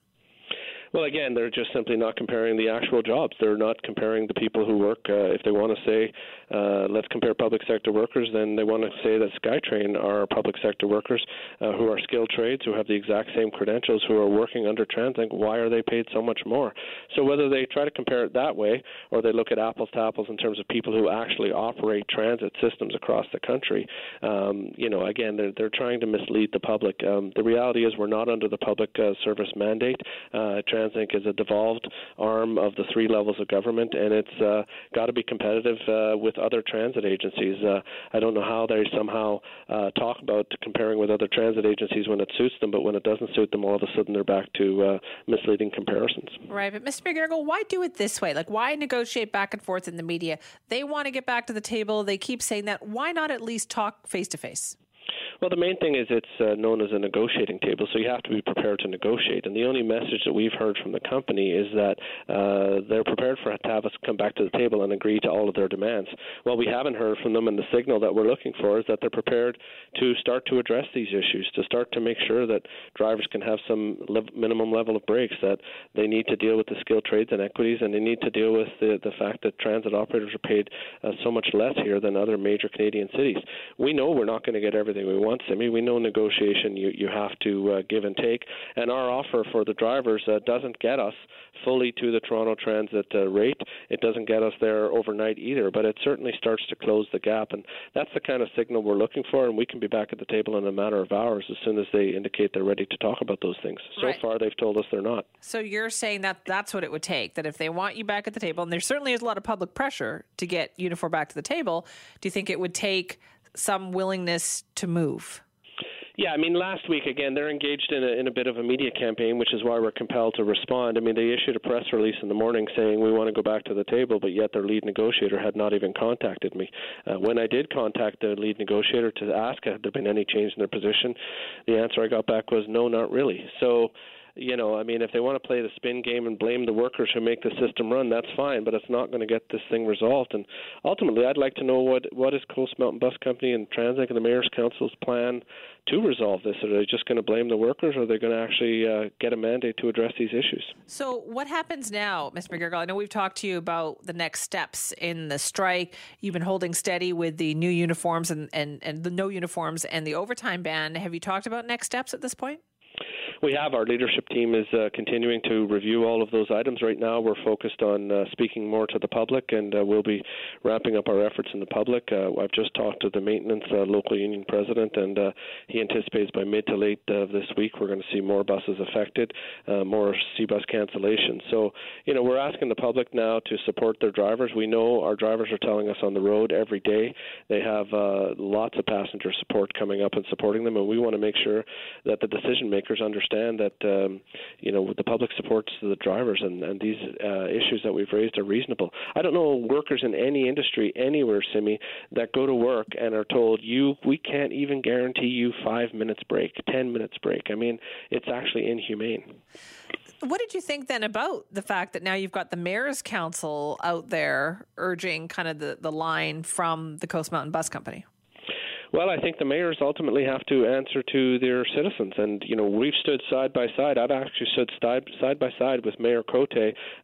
S11: Well, again, they're just simply not comparing the actual jobs. They're not comparing the people who work. Uh, if they want to say, uh, let's compare public sector workers, then they want to say that SkyTrain are public sector workers uh, who are skilled trades, who have the exact same credentials, who are working under TransLink. Why are they paid so much more? So whether they try to compare it that way or they look at apples to apples in terms of people who actually operate transit systems across the country, um, you know, again, they're, they're trying to mislead the public. Um, the reality is we're not under the public uh, service mandate. Uh, TransLink is a devolved arm of the three levels of government, and it's uh, got to be competitive uh, with other transit agencies. Uh, I don't know how they somehow uh, talk about comparing with other transit agencies when it suits them, but when it doesn't suit them, all of a sudden they're back to uh, misleading comparisons.
S1: Right, but Mr. McGarrigle, why do it this way? Like, why negotiate back and forth in the media? They want to get back to the table. They keep saying that. Why not at least talk face to face?
S11: Well, the main thing is it's uh, known as a negotiating table, so you have to be prepared to negotiate. And the only message that we've heard from the company is that uh, they're prepared for to have us come back to the table and agree to all of their demands. Well, we haven't heard from them, and the signal that we're looking for is that they're prepared to start to address these issues, to start to make sure that drivers can have some minimum level of breaks, that they need to deal with the skilled trades and equities, and they need to deal with the, the fact that transit operators are paid uh, so much less here than other major Canadian cities. We know we're not going to get everything we want, Simi. We know negotiation, you, you have to uh, give and take, and our offer for the drivers uh, doesn't get us fully to the Toronto Transit uh, rate. It doesn't get us there overnight either, but it certainly starts to close the gap, and that's the kind of signal we're looking for, and we can be back at the table in a matter of hours as soon as they indicate they're ready to talk about those things. So
S1: right.
S11: far, they've told us they're not.
S1: So you're saying that that's what it would take, that if they want you back at the table, and there certainly is a lot of public pressure to get Unifor back to the table, do you think it would take some willingness to move?
S11: Yeah, I mean, last week again, they're engaged in a, in a bit of a media campaign, which is why we're compelled to respond. I mean, they issued a press release in the morning saying we want to go back to the table, but yet their lead negotiator had not even contacted me. Uh, when I did contact the lead negotiator to ask had there been any change in their position, the answer I got back was no, not really. So you know, I mean, if they want to play the spin game and blame the workers who make the system run, that's fine, but it's not going to get this thing resolved. And ultimately, I'd like to know what what is Coast Mountain Bus Company and TransLink and the Mayor's Council's plan to resolve this. Are they just going to blame the workers, or are they going to actually uh, get a mandate to address these issues?
S1: So, what happens now, Ms. McGarrigle? I know we've talked to you about the next steps in the strike. You've been holding steady with the new uniforms and, and, and the no uniforms and the overtime ban. Have you talked about next steps at this point?
S11: We have. Our leadership team is uh, continuing to review all of those items. Right now, we're focused on uh, speaking more to the public, and uh, we'll be ramping up our efforts in the public. Uh, I've just talked to the maintenance uh, local union president, and he anticipates by mid to late this week we're going to see more buses affected, more SeaBus cancellations. So, you know, we're asking the public now to support their drivers. We know our drivers are telling us on the road every day they have lots of passenger support coming up and supporting them, and we want to make sure that the decision makers understand understand that um, you know the public supports the drivers and, and these uh, issues that we've raised are reasonable. I don't know workers in any industry anywhere, Simi, that go to work and are told you we can't even guarantee you five minutes break, ten minutes break. I mean, it's actually inhumane.
S1: What did you think then about the fact that now you've got the mayor's council out there urging kind of the, the line from the Coast Mountain Bus Company?
S11: Well, I think the mayors ultimately have to answer to their citizens, and you know we've stood side by side. I've actually stood side by side with Mayor Cote,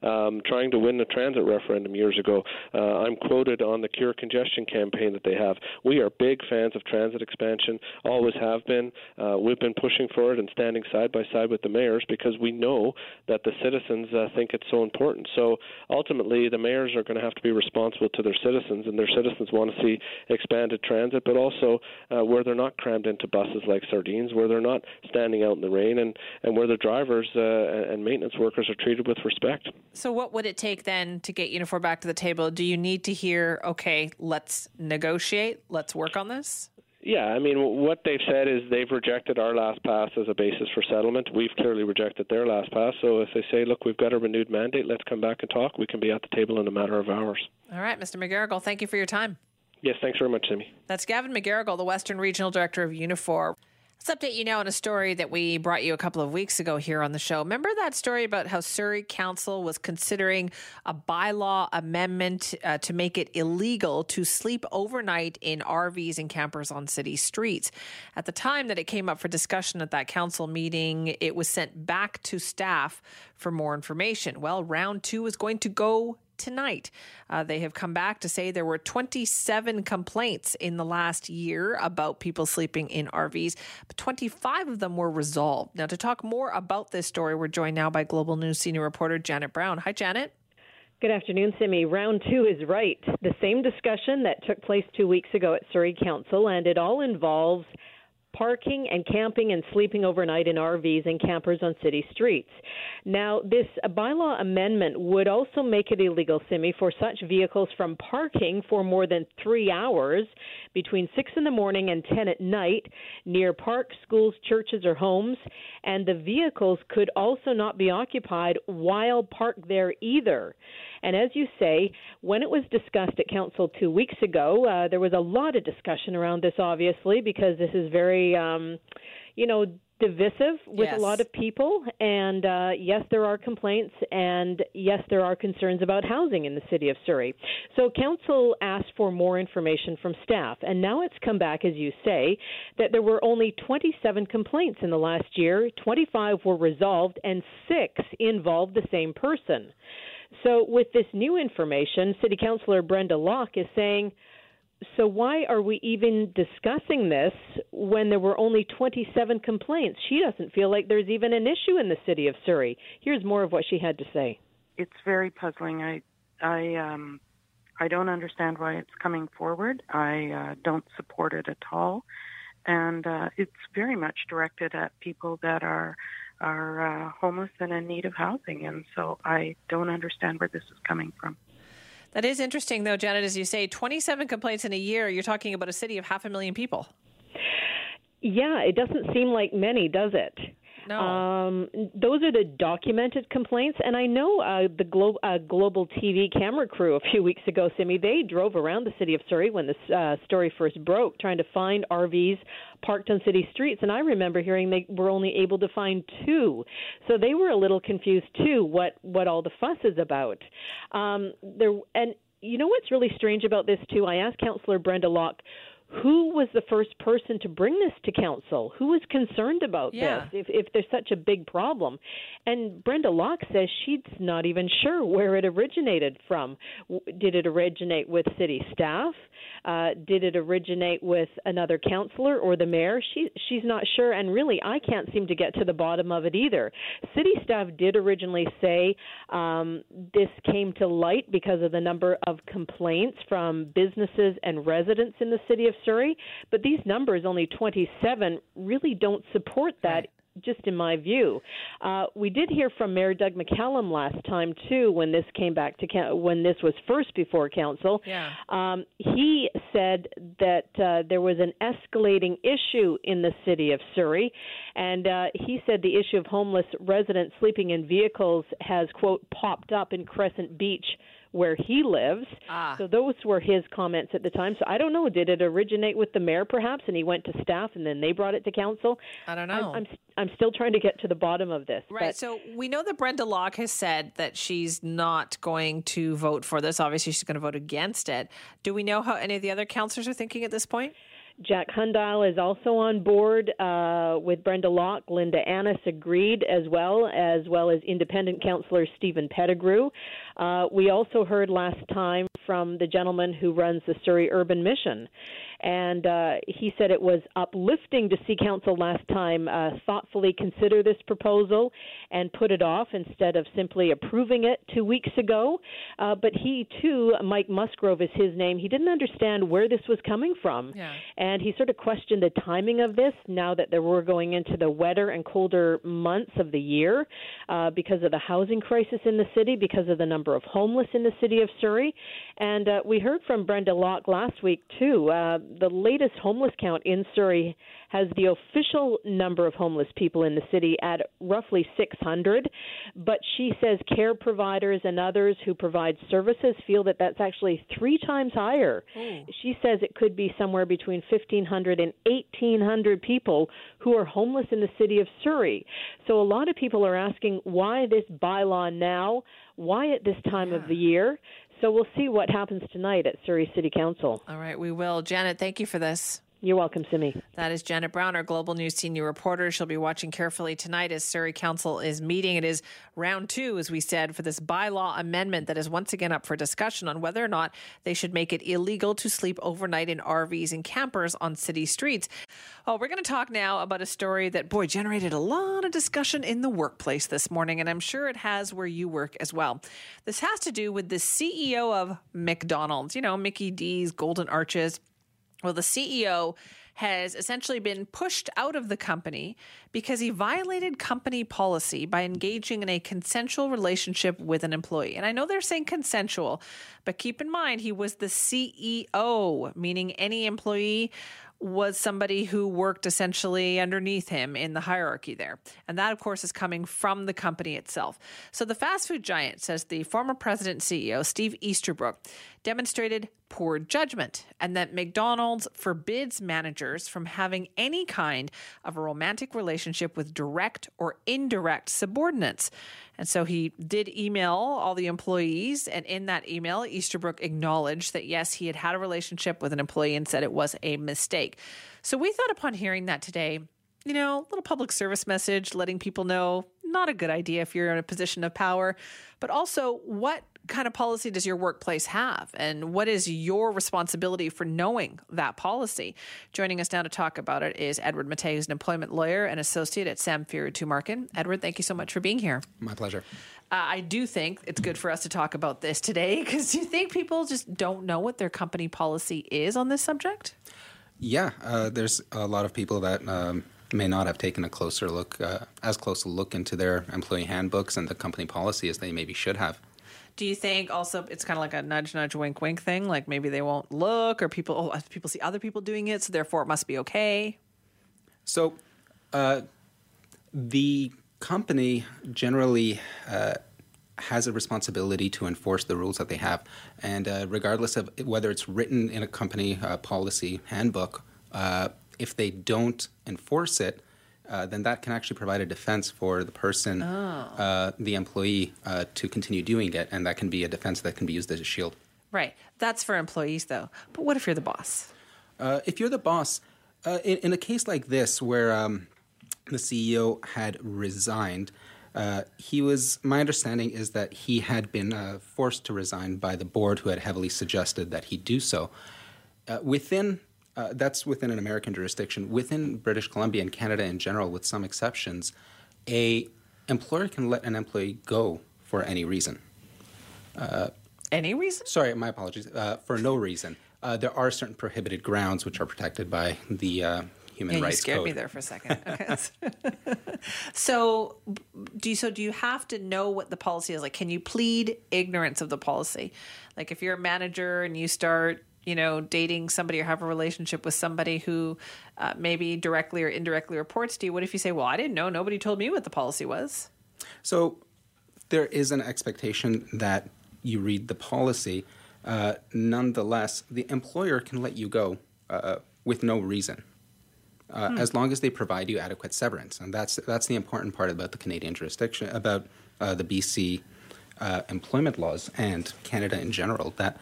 S11: um, trying to win the transit referendum years ago. Uh, I'm quoted on the Cure Congestion campaign that they have. We are big fans of transit expansion, always have been. Uh, we've been pushing for it and standing side by side with the mayors because we know that the citizens uh, think it's so important. So ultimately, the mayors are going to have to be responsible to their citizens, and their citizens want to see expanded transit, but also uh, where they're not crammed into buses like sardines, where they're not standing out in the rain, and, and where the drivers uh, and maintenance workers are treated with respect.
S1: So, what would it take then to get Unifor back to the table? Do you need to hear, okay, let's negotiate, let's work on this?
S11: Yeah, I mean, what they've said is they've rejected our last pass as a basis for settlement. We've clearly rejected their last pass. So if they say, look, we've got a renewed mandate, let's come back and talk, we can be at the table in a matter of hours.
S1: All right, Mr. McGarrigle, thank you for your time.
S11: Yes, thanks very much, Simi.
S1: That's Gavin McGarrigle, the Western Regional Director of Unifor. Let's update you now on a story that we brought you a couple of weeks ago here on the show. Remember that story about how Surrey Council was considering a bylaw amendment uh, to make it illegal to sleep overnight in RVs and campers on city streets? At the time that it came up for discussion at that council meeting, it was sent back to staff for more information. Well, round two is going to go tonight. Uh, they have come back to say there were 27 complaints in the last year about people sleeping in RVs, but 25 of them were resolved. Now, to talk more about this story, we're joined now by Global News senior reporter Janet Brown. Hi, Janet.
S13: Good afternoon, Simi. Round two is right. The same discussion that took place two weeks ago at Surrey Council, and it all involves parking and camping and sleeping overnight in RVs and campers on city streets. Now, this bylaw amendment would also make it illegal, Simi, for such vehicles from parking for more than three hours between 6 in the morning and 10 at night near parks, schools, churches, or homes. And the vehicles could also not be occupied while parked there either. And as you say, when it was discussed at council two weeks ago, uh, there was a lot of discussion around this, obviously, because this is very, um, you know, divisive with
S1: Yes.
S13: a lot of people. And uh, yes, there are complaints, and yes, there are concerns about housing in the city of Surrey. So, council asked for more information from staff, and now it's come back, as you say, that there were only 27 complaints in the last year, 25 were resolved, and six involved the same person. So, with this new information, City Councillor Brenda Locke is saying, so why are we even discussing this when there were only 27 complaints? She doesn't feel like there's even an issue in the city of Surrey. Here's more of what she had to say.
S14: It's very puzzling. I, I, um, I don't understand why it's coming forward. I uh, don't support it at all, and uh, it's very much directed at people that are are uh, homeless and in need of housing. And so I don't understand where this is coming from.
S1: That is interesting, though, Janet, as you say, 27 complaints in a year. You're talking about a city of half a million people.
S13: Yeah, it doesn't seem like many, does it?
S1: No.
S13: Um, those are the documented complaints, and I know uh, the glo- uh, global TV camera crew a few weeks ago, Simi, they drove around the city of Surrey when this uh, story first broke, trying to find RVs parked on city streets. And I remember hearing they were only able to find two, so they were a little confused too. What what all the fuss is about? Um, there and you know what's really strange about this too? I asked Councillor Brenda Locke who was the first person to bring this to council? Who was concerned about
S1: Yeah.
S13: this if, if there's such a big problem? And Brenda Locke says she's not even sure where it originated from. Did it originate with city staff? Uh, did it originate with another councillor or the mayor? She she's not sure, and really, I can't seem to get to the bottom of it either. City staff did originally say um, this came to light because of the number of complaints from businesses and residents in the city of Surrey, but these numbers, only 27, really don't support that. Just in my view, uh, we did hear from Mayor Doug McCallum last time too, when this came back to when this was first before council.
S1: Yeah.
S13: Um, he said that uh, there was an escalating issue in the city of Surrey, and uh, he said the issue of homeless residents sleeping in vehicles has quote popped up in Crescent Beach where he lives.
S1: Ah.
S13: So those were his comments at the time. So I don't know. Did it originate with the mayor perhaps, and he went to staff, and then they brought it to council?
S1: I don't
S13: I'm,
S1: know.
S13: I'm, I'm still trying to get to the bottom of this.
S1: Right.
S13: but-
S1: So we know that Brenda Locke has said that she's not going to vote for this. Obviously, she's going to vote against it. Do we know how any of the other councillors are thinking at this point?
S13: Jack Hundial is also on board uh, with Brenda Locke. Linda Annis agreed as well, as well as independent councillor Stephen Pettigrew. Uh, we also heard last time from the gentleman who runs the Surrey Urban Mission. And uh, he said it was uplifting to see council last time uh, thoughtfully consider this proposal and put it off instead of simply approving it two weeks ago. Uh, but he, too, Mike Musgrove is his name, he didn't understand where this was coming from.
S1: Yeah.
S13: And he sort of questioned the timing of this now that there we're going into the wetter and colder months of the year uh, because of the housing crisis in the city, because of the number of homeless in the city of Surrey. And uh, we heard from Brenda Locke last week, too. The latest homeless count in Surrey has the official number of homeless people in the city at roughly 600. But she says care providers and others who provide services feel that that's actually three times higher. Hmm. She says it could be somewhere between 1,500 and 1,800 people who are homeless in the city of Surrey. So a lot of people are asking why this bylaw now? Why at this time of the year? So we'll see what happens tonight at Surrey City Council.
S1: All right, we will. Janet, thank you for this.
S13: You're welcome, Simi.
S1: That is Janet Brown, our Global News senior reporter. She'll be watching carefully tonight as Surrey Council is meeting. It is round two, as we said, for this bylaw amendment that is once again up for discussion on whether or not they should make it illegal to sleep overnight in RVs and campers on city streets. Oh, we're going to talk now about a story that, boy, generated a lot of discussion in the workplace this morning, and I'm sure it has where you work as well. This has to do with the CEO of McDonald's, you know, Mickey D's, Golden Arches. Well, the CEO has essentially been pushed out of the company because he violated company policy by engaging in a consensual relationship with an employee. And I know they're saying consensual, but keep in mind he was the CEO, meaning any employee was somebody who worked essentially underneath him in the hierarchy there. And that, of course, is coming from the company itself. So the fast food giant says the former president CEO, Steve Easterbrook, demonstrated poor judgment and that McDonald's forbids managers from having any kind of a romantic relationship with direct or indirect subordinates. And so he did email all the employees. And in that email, Easterbrook acknowledged that, yes, he had had a relationship with an employee and said it was a mistake. So we thought upon hearing that today, you know, a little public service message letting people know not a good idea if you're in a position of power, but also what kind of policy does your workplace have? And what is your responsibility for knowing that policy? Joining us now to talk about it is edward matei who's an employment lawyer and associate at Sam samfiru tumarkin edward thank you so much for being here.
S15: My pleasure.
S1: Uh, i do think it's good for us to talk about this today because do you think people just don't know what their company policy is on this subject?
S15: Yeah uh, there's a lot of people that um, may not have taken a closer look, uh, as close a look into their employee handbooks and the company policy as they maybe should have.
S1: Do you think also it's kind of like a nudge, nudge, wink, wink thing? Like maybe they won't look, or people, oh, people see other people doing it, so therefore it must be okay.
S15: So, uh, the company generally uh, has a responsibility to enforce the rules that they have, and uh, regardless of whether it's written in a company uh, policy handbook, uh, if they don't enforce it, uh, then that can actually provide a defense for the person, oh. uh, the employee, uh, to continue doing it, and that can be a defense that can be used as a shield.
S1: Right. That's for employees, though. But what if you're the boss?
S15: Uh, if you're the boss, uh, in, in, a case like this where um, the CEO had resigned, uh, he was. My understanding is that he had been forced to resign by the board, who had heavily suggested that he do so. within uh, that's within an American jurisdiction. Within British Columbia and Canada in general, with some exceptions, a employer can let an employee go for any reason.
S1: Uh, any reason?
S15: Sorry, my apologies. Uh, for no reason. Uh, there are certain prohibited grounds which are protected by the uh, human
S1: yeah,
S15: rights
S1: you scared
S15: code.
S1: me there for a second. Okay. so, do you, so do you have to know what the policy is? Like, can you plead ignorance of the policy? Like, if you're a manager and you start you know, dating somebody or have a relationship with somebody who uh, maybe directly or indirectly reports to you, what if you say, well, I didn't know, nobody told me what the policy was?
S15: So there is an expectation that you read the policy. Uh, nonetheless, the employer can let you go uh, with no reason. Uh, hmm. As long as they provide you adequate severance, and that's that's the important part about the Canadian jurisdiction, about uh, the BC uh, employment laws and Canada in general. That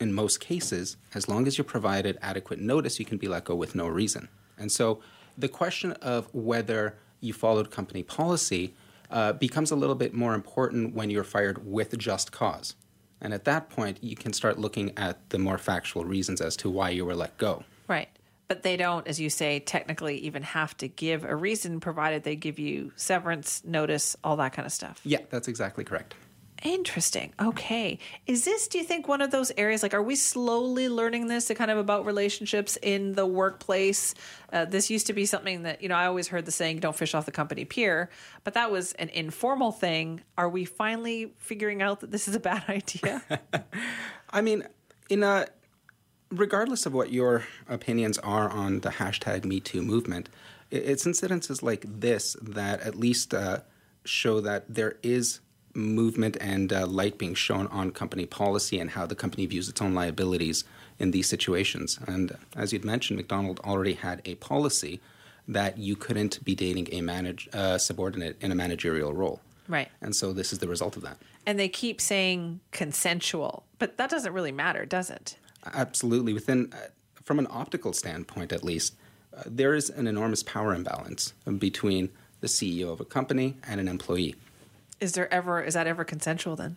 S15: in most cases, as long as you're provided adequate notice, you can be let go with no reason. And so the question of whether you followed company policy uh, becomes a little bit more important when you're fired with just cause. And at that point, you can start looking at the more factual reasons as to why you were let go.
S1: Right. But they don't, as you say, technically even have to give a reason, provided they give you severance, notice, all that kind of stuff.
S15: Yeah, that's exactly correct.
S1: Interesting. Okay. Is this, do you think, one of those areas? Like, are we slowly learning this to kind of about relationships in the workplace? Uh, this used to be something that, you know, I always heard the saying, don't fish off the company pier, but that was an informal thing. Are we finally figuring out that this is a bad idea?
S15: I mean, in a, regardless of what your opinions are on the hashtag MeToo movement, it's incidences like this that at least uh, show that there is movement and uh, light being shown on company policy and how the company views its own liabilities in these situations. And as you'd mentioned, McDonald already had a policy that you couldn't be dating a manage, uh, subordinate in a managerial role.
S1: Right.
S15: And so this is the result of that.
S1: And they keep saying consensual, but that doesn't really matter, does it?
S15: Absolutely. Within, uh, from an optical standpoint, at least, uh, there is an enormous power imbalance between the CEO of a company and an employee.
S1: Is there ever is that ever consensual then?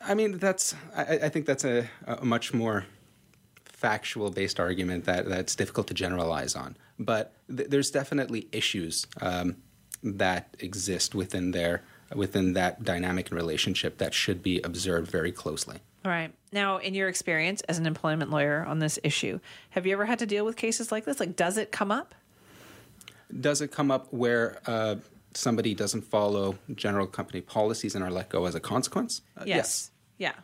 S15: I mean, that's I, I think that's a, a, much more factual based argument that that's difficult to generalize on. But th- there's definitely issues um, that exist within there within that dynamic and relationship that should be observed very closely.
S1: All right. Now, in your experience as an employment lawyer on this issue, have you ever had to deal with cases like this? Like, does it come up?
S15: Does it come up where uh, somebody doesn't follow general company policies and are let go as a consequence?
S1: Uh, yes. yes. Yeah.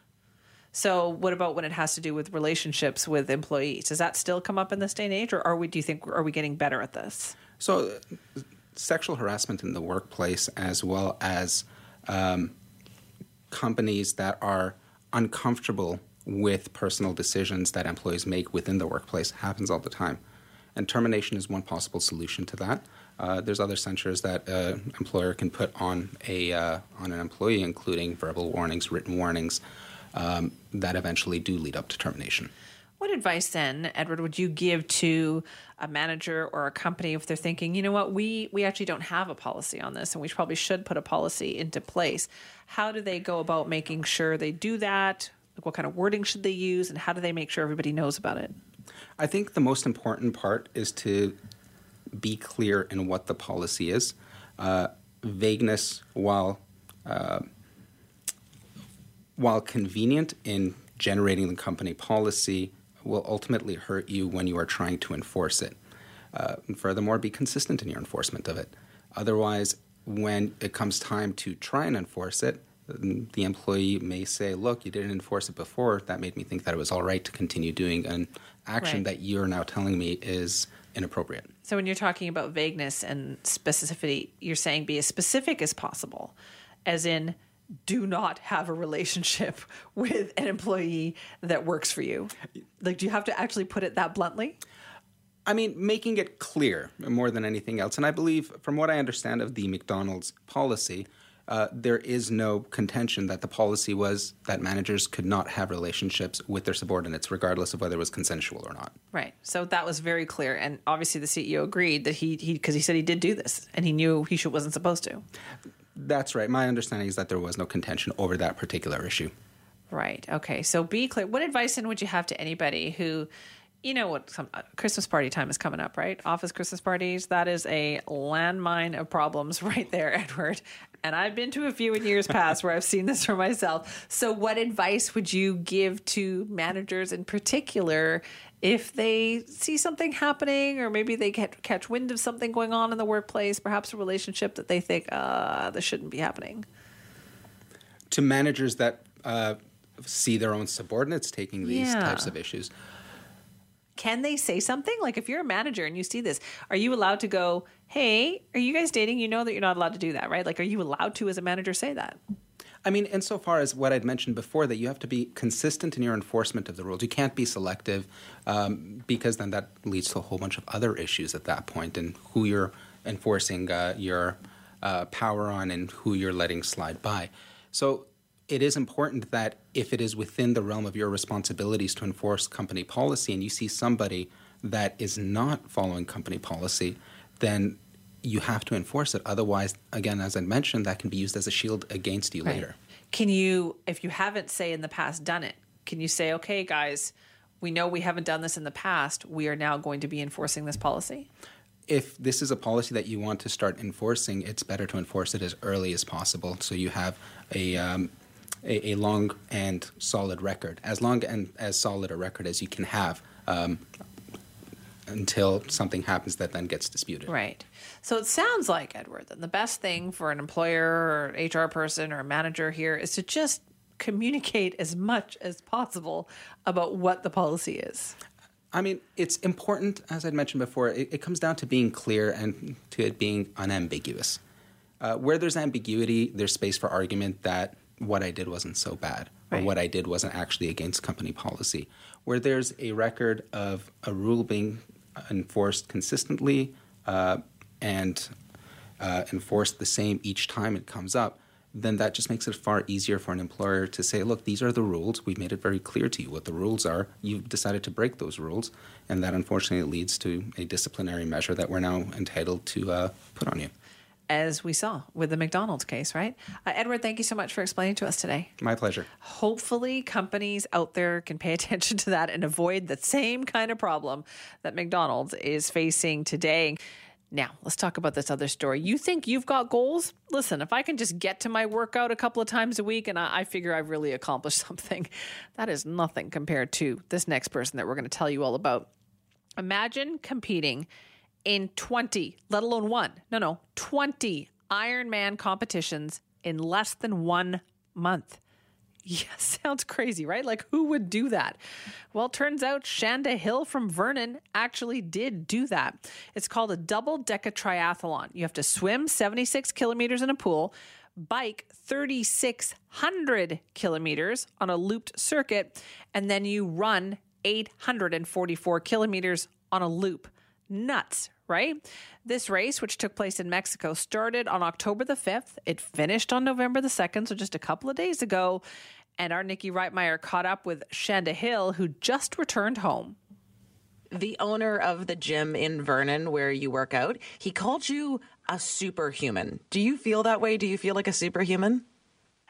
S1: So, what about when it has to do with relationships with employees? Does that still come up in this day and age, or are we? Do you think are we getting better at this?
S15: So, uh, sexual harassment in the workplace, as well as um, companies that are uncomfortable with personal decisions that employees make within the workplace, happens all the time. And termination is one possible solution to that. Uh, there's other censures that an uh, employer can put on a uh, on an employee, including verbal warnings, written warnings, um, that eventually do lead up to termination.
S1: What advice then, Edward, would you give to a manager or a company if they're thinking, you know what, we we actually don't have a policy on this, and we probably should put a policy into place? How do they go about making sure they do that? Like what kind of wording should they use, and how do they make sure everybody knows about it?
S15: I think the most important part is to be clear in what the policy is. Uh, vagueness, while uh, while convenient in generating the company policy, will ultimately hurt you when you are trying to enforce it. Uh, furthermore, be consistent in your enforcement of it. Otherwise, when it comes time to try and enforce it, the employee may say, Look, you didn't enforce it before. That made me think that it was all right to continue doing an action right. that you're now telling me is inappropriate.
S1: So, when you're talking about vagueness and specificity, you're saying be as specific as possible, as in, do not have a relationship with an employee that works for you. Like, do you have to actually put it that bluntly?
S15: I mean, making it clear more than anything else. And I believe, from what I understand of the McDonald's policy, uh, there is no contention that the policy was that managers could not have relationships with their subordinates, regardless of whether it was consensual or not.
S1: Right. So that was very clear, and obviously the CEO agreed that he he because he said he did do this, and he knew he should, wasn't supposed to.
S15: That's right. My understanding is that there was no contention over that particular issue.
S1: Right. Okay. So be clear. What advice then would you have to anybody who you know what some, uh, christmas party time is coming up right office christmas parties that is a landmine of problems right there edward and I've been to a few in years past where I've seen this for myself. So, what advice would you give to managers in particular if they see something happening, or maybe they get, catch wind of something going on in the workplace, perhaps a relationship that they think, uh, this shouldn't be happening?
S15: To managers that uh, see their own subordinates taking these yeah. types of issues.
S1: Can they say something? Like if you're a manager and you see this, are you allowed to go, hey, are you guys dating? You know that you're not allowed to do that, right? Like, are you allowed to, as a manager, say that?
S15: I mean, insofar as what I'd mentioned before, that you have to be consistent in your enforcement of the rules. You can't be selective um, because then that leads to a whole bunch of other issues at that point and who you're enforcing uh, your uh, power on and who you're letting slide by. So it is important that if it is within the realm of your responsibilities to enforce company policy and you see somebody that is not following company policy, then you have to enforce it. Otherwise, again, as I mentioned, that can be used as a shield against you right. later.
S1: Can you, if you haven't, say, in the past done it, can you say, okay, guys, we know we haven't done this in the past. We are now going to be enforcing this policy?
S15: If this is a policy that you want to start enforcing, it's better to enforce it as early as possible so you have a. Um, a, a, long and solid record, as long and as solid a record as you can have. Um, until something happens that then gets disputed.
S1: Right. So it sounds like, Edward, that the best thing for an employer or HR person or a manager here is to just communicate as much as possible about what the policy is.
S15: I mean, it's important, as I'd mentioned before, it, it comes down to being clear and to it being unambiguous. Uh, where there's ambiguity, there's space for argument that what I did wasn't so bad or what I did wasn't actually against company policy. Where there's a record of a rule being enforced consistently uh, and uh, enforced the same each time it comes up, then that just makes it far easier for an employer to say, look, these are the rules. We've made it very clear to you what the rules are. You've decided to break those rules. And that unfortunately leads to a disciplinary measure that we're now entitled to uh, put on you
S1: as we saw with the McDonald's case, right? Uh, Edward, thank you so much for explaining to us today.
S15: My pleasure.
S1: Hopefully, companies out there can pay attention to that and avoid the same kind of problem that McDonald's is facing today. Now, let's talk about this other story. You think you've got goals? Listen, if I can just get to my workout a couple of times a week and I, I figure I've really accomplished something, that is nothing compared to this next person that we're going to tell you all about. Imagine competing in 20, let alone one, no, no, 20 Ironman competitions in less than one month. Yeah, sounds crazy, right? Like, who would do that? Well, turns out Shanda Hill from Vernon actually did do that. It's called a double deca triathlon. You have to swim 76 kilometers in a pool, bike 3,600 kilometers on a looped circuit, and then you run 844 kilometers on a loop. Nuts, right? This race, which took place in Mexico, started on October the 5th. It finished on November the 2nd, so just a couple of days ago. And our Nikki Reitmeyer caught up with Shanda Hill, who just returned home.
S16: The owner of the gym in Vernon where you work out, he called you a superhuman. Do you feel that way? Do you feel like a superhuman?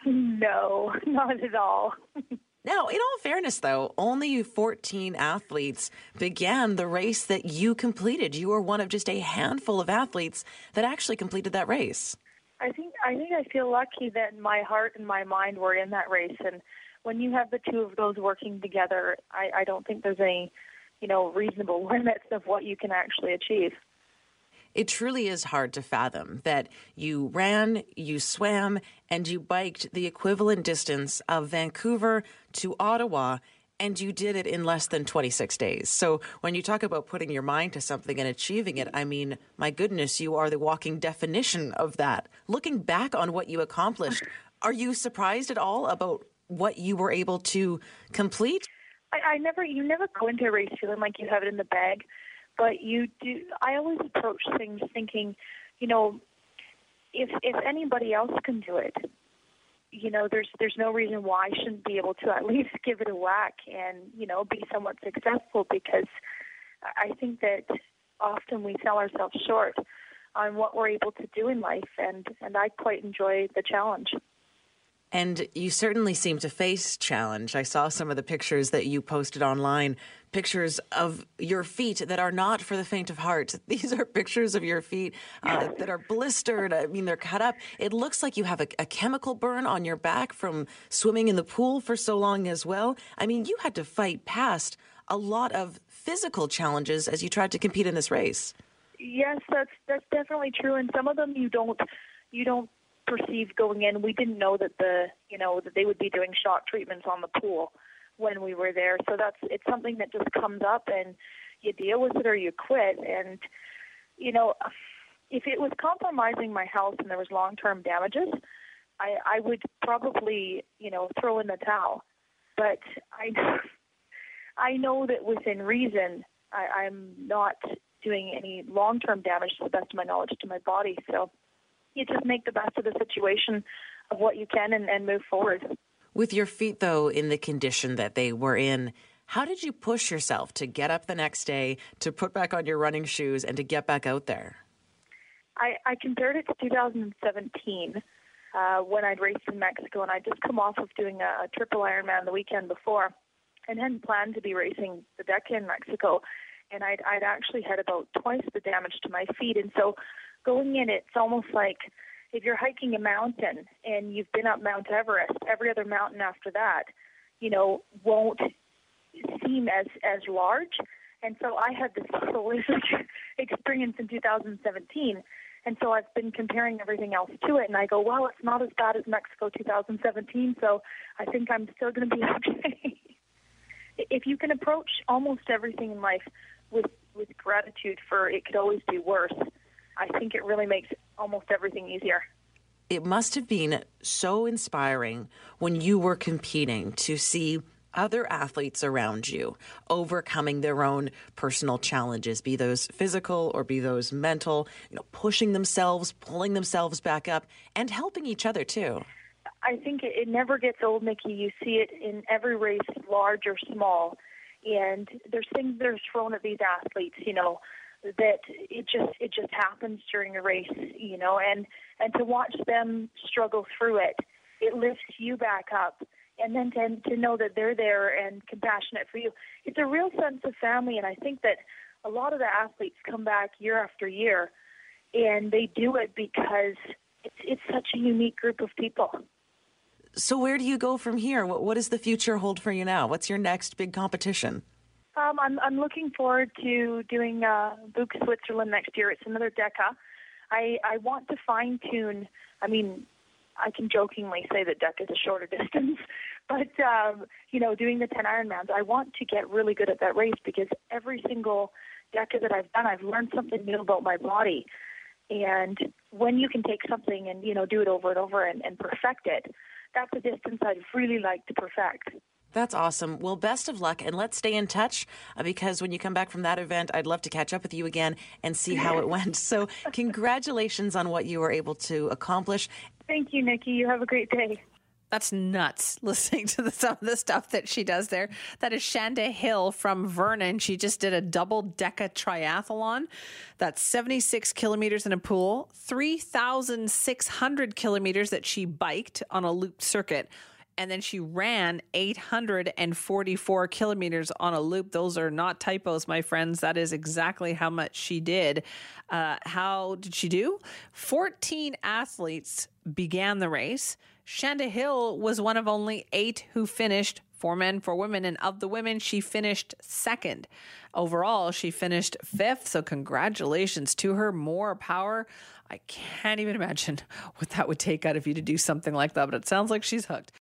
S17: No, not at all.
S16: Now, in all fairness, though, only 14 athletes began the race that you completed. You were one of just a handful of athletes that actually completed that race.
S17: I think I think I feel lucky that my heart and my mind were in that race, and when you have the two of those working together, I, I don't think there's any, you know, reasonable limits of what you can actually achieve
S16: it truly is hard to fathom that you ran, you swam, and you biked the equivalent distance of Vancouver to Ottawa and you did it in less than 26 days. So when you talk about putting your mind to something and achieving it, I mean, my goodness, you are the walking definition of that. Looking back on what you accomplished, are you surprised at all about what you were able to complete?
S17: I, I never, you never go into a race feeling like you have it in the bag but you do. I always approach things thinking, you know, if if anybody else can do it, you know, there's there's no reason why I shouldn't be able to at least give it a whack and you know be somewhat successful because I think that often we sell ourselves short on what we're able to do in life and and I quite enjoy the challenge.
S16: And you certainly seem to face challenge. I saw some of the pictures that you posted online, pictures of your feet that are not for the faint of heart. These are pictures of your feet uh, that are blistered. I mean, they're cut up. It looks like you have a, a chemical burn on your back from swimming in the pool for so long as well. I mean, you had to fight past a lot of physical challenges as you tried to compete in this race.
S17: Yes, that's that's definitely true, and some of them you don't you don't perceived going in. We didn't know that the you know that they would be doing shock treatments on the pool when we were there. So that's it's something that just comes up and you deal with it or you quit. And you know, if it was compromising my health and there was long term damages, I I would probably you know throw in the towel. But I I know that within reason I, I'm not doing any long term damage to the best of my knowledge to my body. So you just make the best of the situation of what you can and, and move forward.
S16: With your feet, though, in the condition that they were in, how did you push yourself to get up the next day, to put back on your running shoes, and to get back out there?
S17: I, I compared it to 2017 uh, when I'd raced in Mexico, and I'd just come off of doing a, a triple Ironman the weekend before, and hadn't planned to be racing the Deca in Mexico. And I'd, I'd actually had about twice the damage to my feet, and so going in, it's almost like if you're hiking a mountain and you've been up Mount Everest, every other mountain after that, you know, won't seem as as large. And so I had this horrific experience in 2017. And so I've been comparing everything else to it, and I go, well, it's not as bad as Mexico 2017, so I think I'm still going to be okay. if you can approach almost everything in life with with gratitude for it could always be worse, I think it really makes almost everything easier.
S16: It must have been so inspiring when you were competing to see other athletes around you overcoming their own personal challenges, be those physical or be those mental, you know, pushing themselves, pulling themselves back up, and helping each other too.
S17: I think it, never gets old, Nikki. You see it in every race, large or small. And there's things that are thrown at these athletes, you know, that it just it just happens during a race, you know, and and to watch them struggle through it, it lifts you back up, and then to to know that they're there and compassionate for you, it's a real sense of family, and I think that a lot of the athletes come back year after year, and they do it because it's it's such a unique group of people.
S16: So where do you go from here? What, what does the future hold for you now? What's your next big competition?
S17: Um, I'm I'm looking forward to doing uh, Buchs Switzerland next year. It's another Deca. I I want to fine tune. I mean, I can jokingly say that DECA is a shorter distance, but um, you know, doing the 10 Ironmans, I want to get really good at that race because every single DECA that I've done, I've learned something new about my body. And when you can take something and you know do it over and over and, and perfect it, that's a distance I'd really like to perfect.
S16: That's awesome. Well, best of luck, and let's stay in touch uh, because when you come back from that event, I'd love to catch up with you again and see how it went. So, congratulations on what you were able to accomplish.
S17: Thank you, Nikki. You have a great day.
S1: That's nuts listening to the, some of the stuff that she does there. That is Shanda Hill from Vernon. She just did a double deca triathlon. That's 76 kilometers in a pool, 3,600 kilometers that she biked on a loop circuit and then she ran 844 kilometers on a loop. Those are not typos, my friends. That is exactly how much she did. Uh, how did she do? 14 athletes began the race. Shanda Hill was one of only eight who finished four men, four women. And of the women, she finished second. Overall, she finished fifth. So, congratulations to her. More power. I can't even imagine what that would take out of you to do something like that, but it sounds like she's hooked.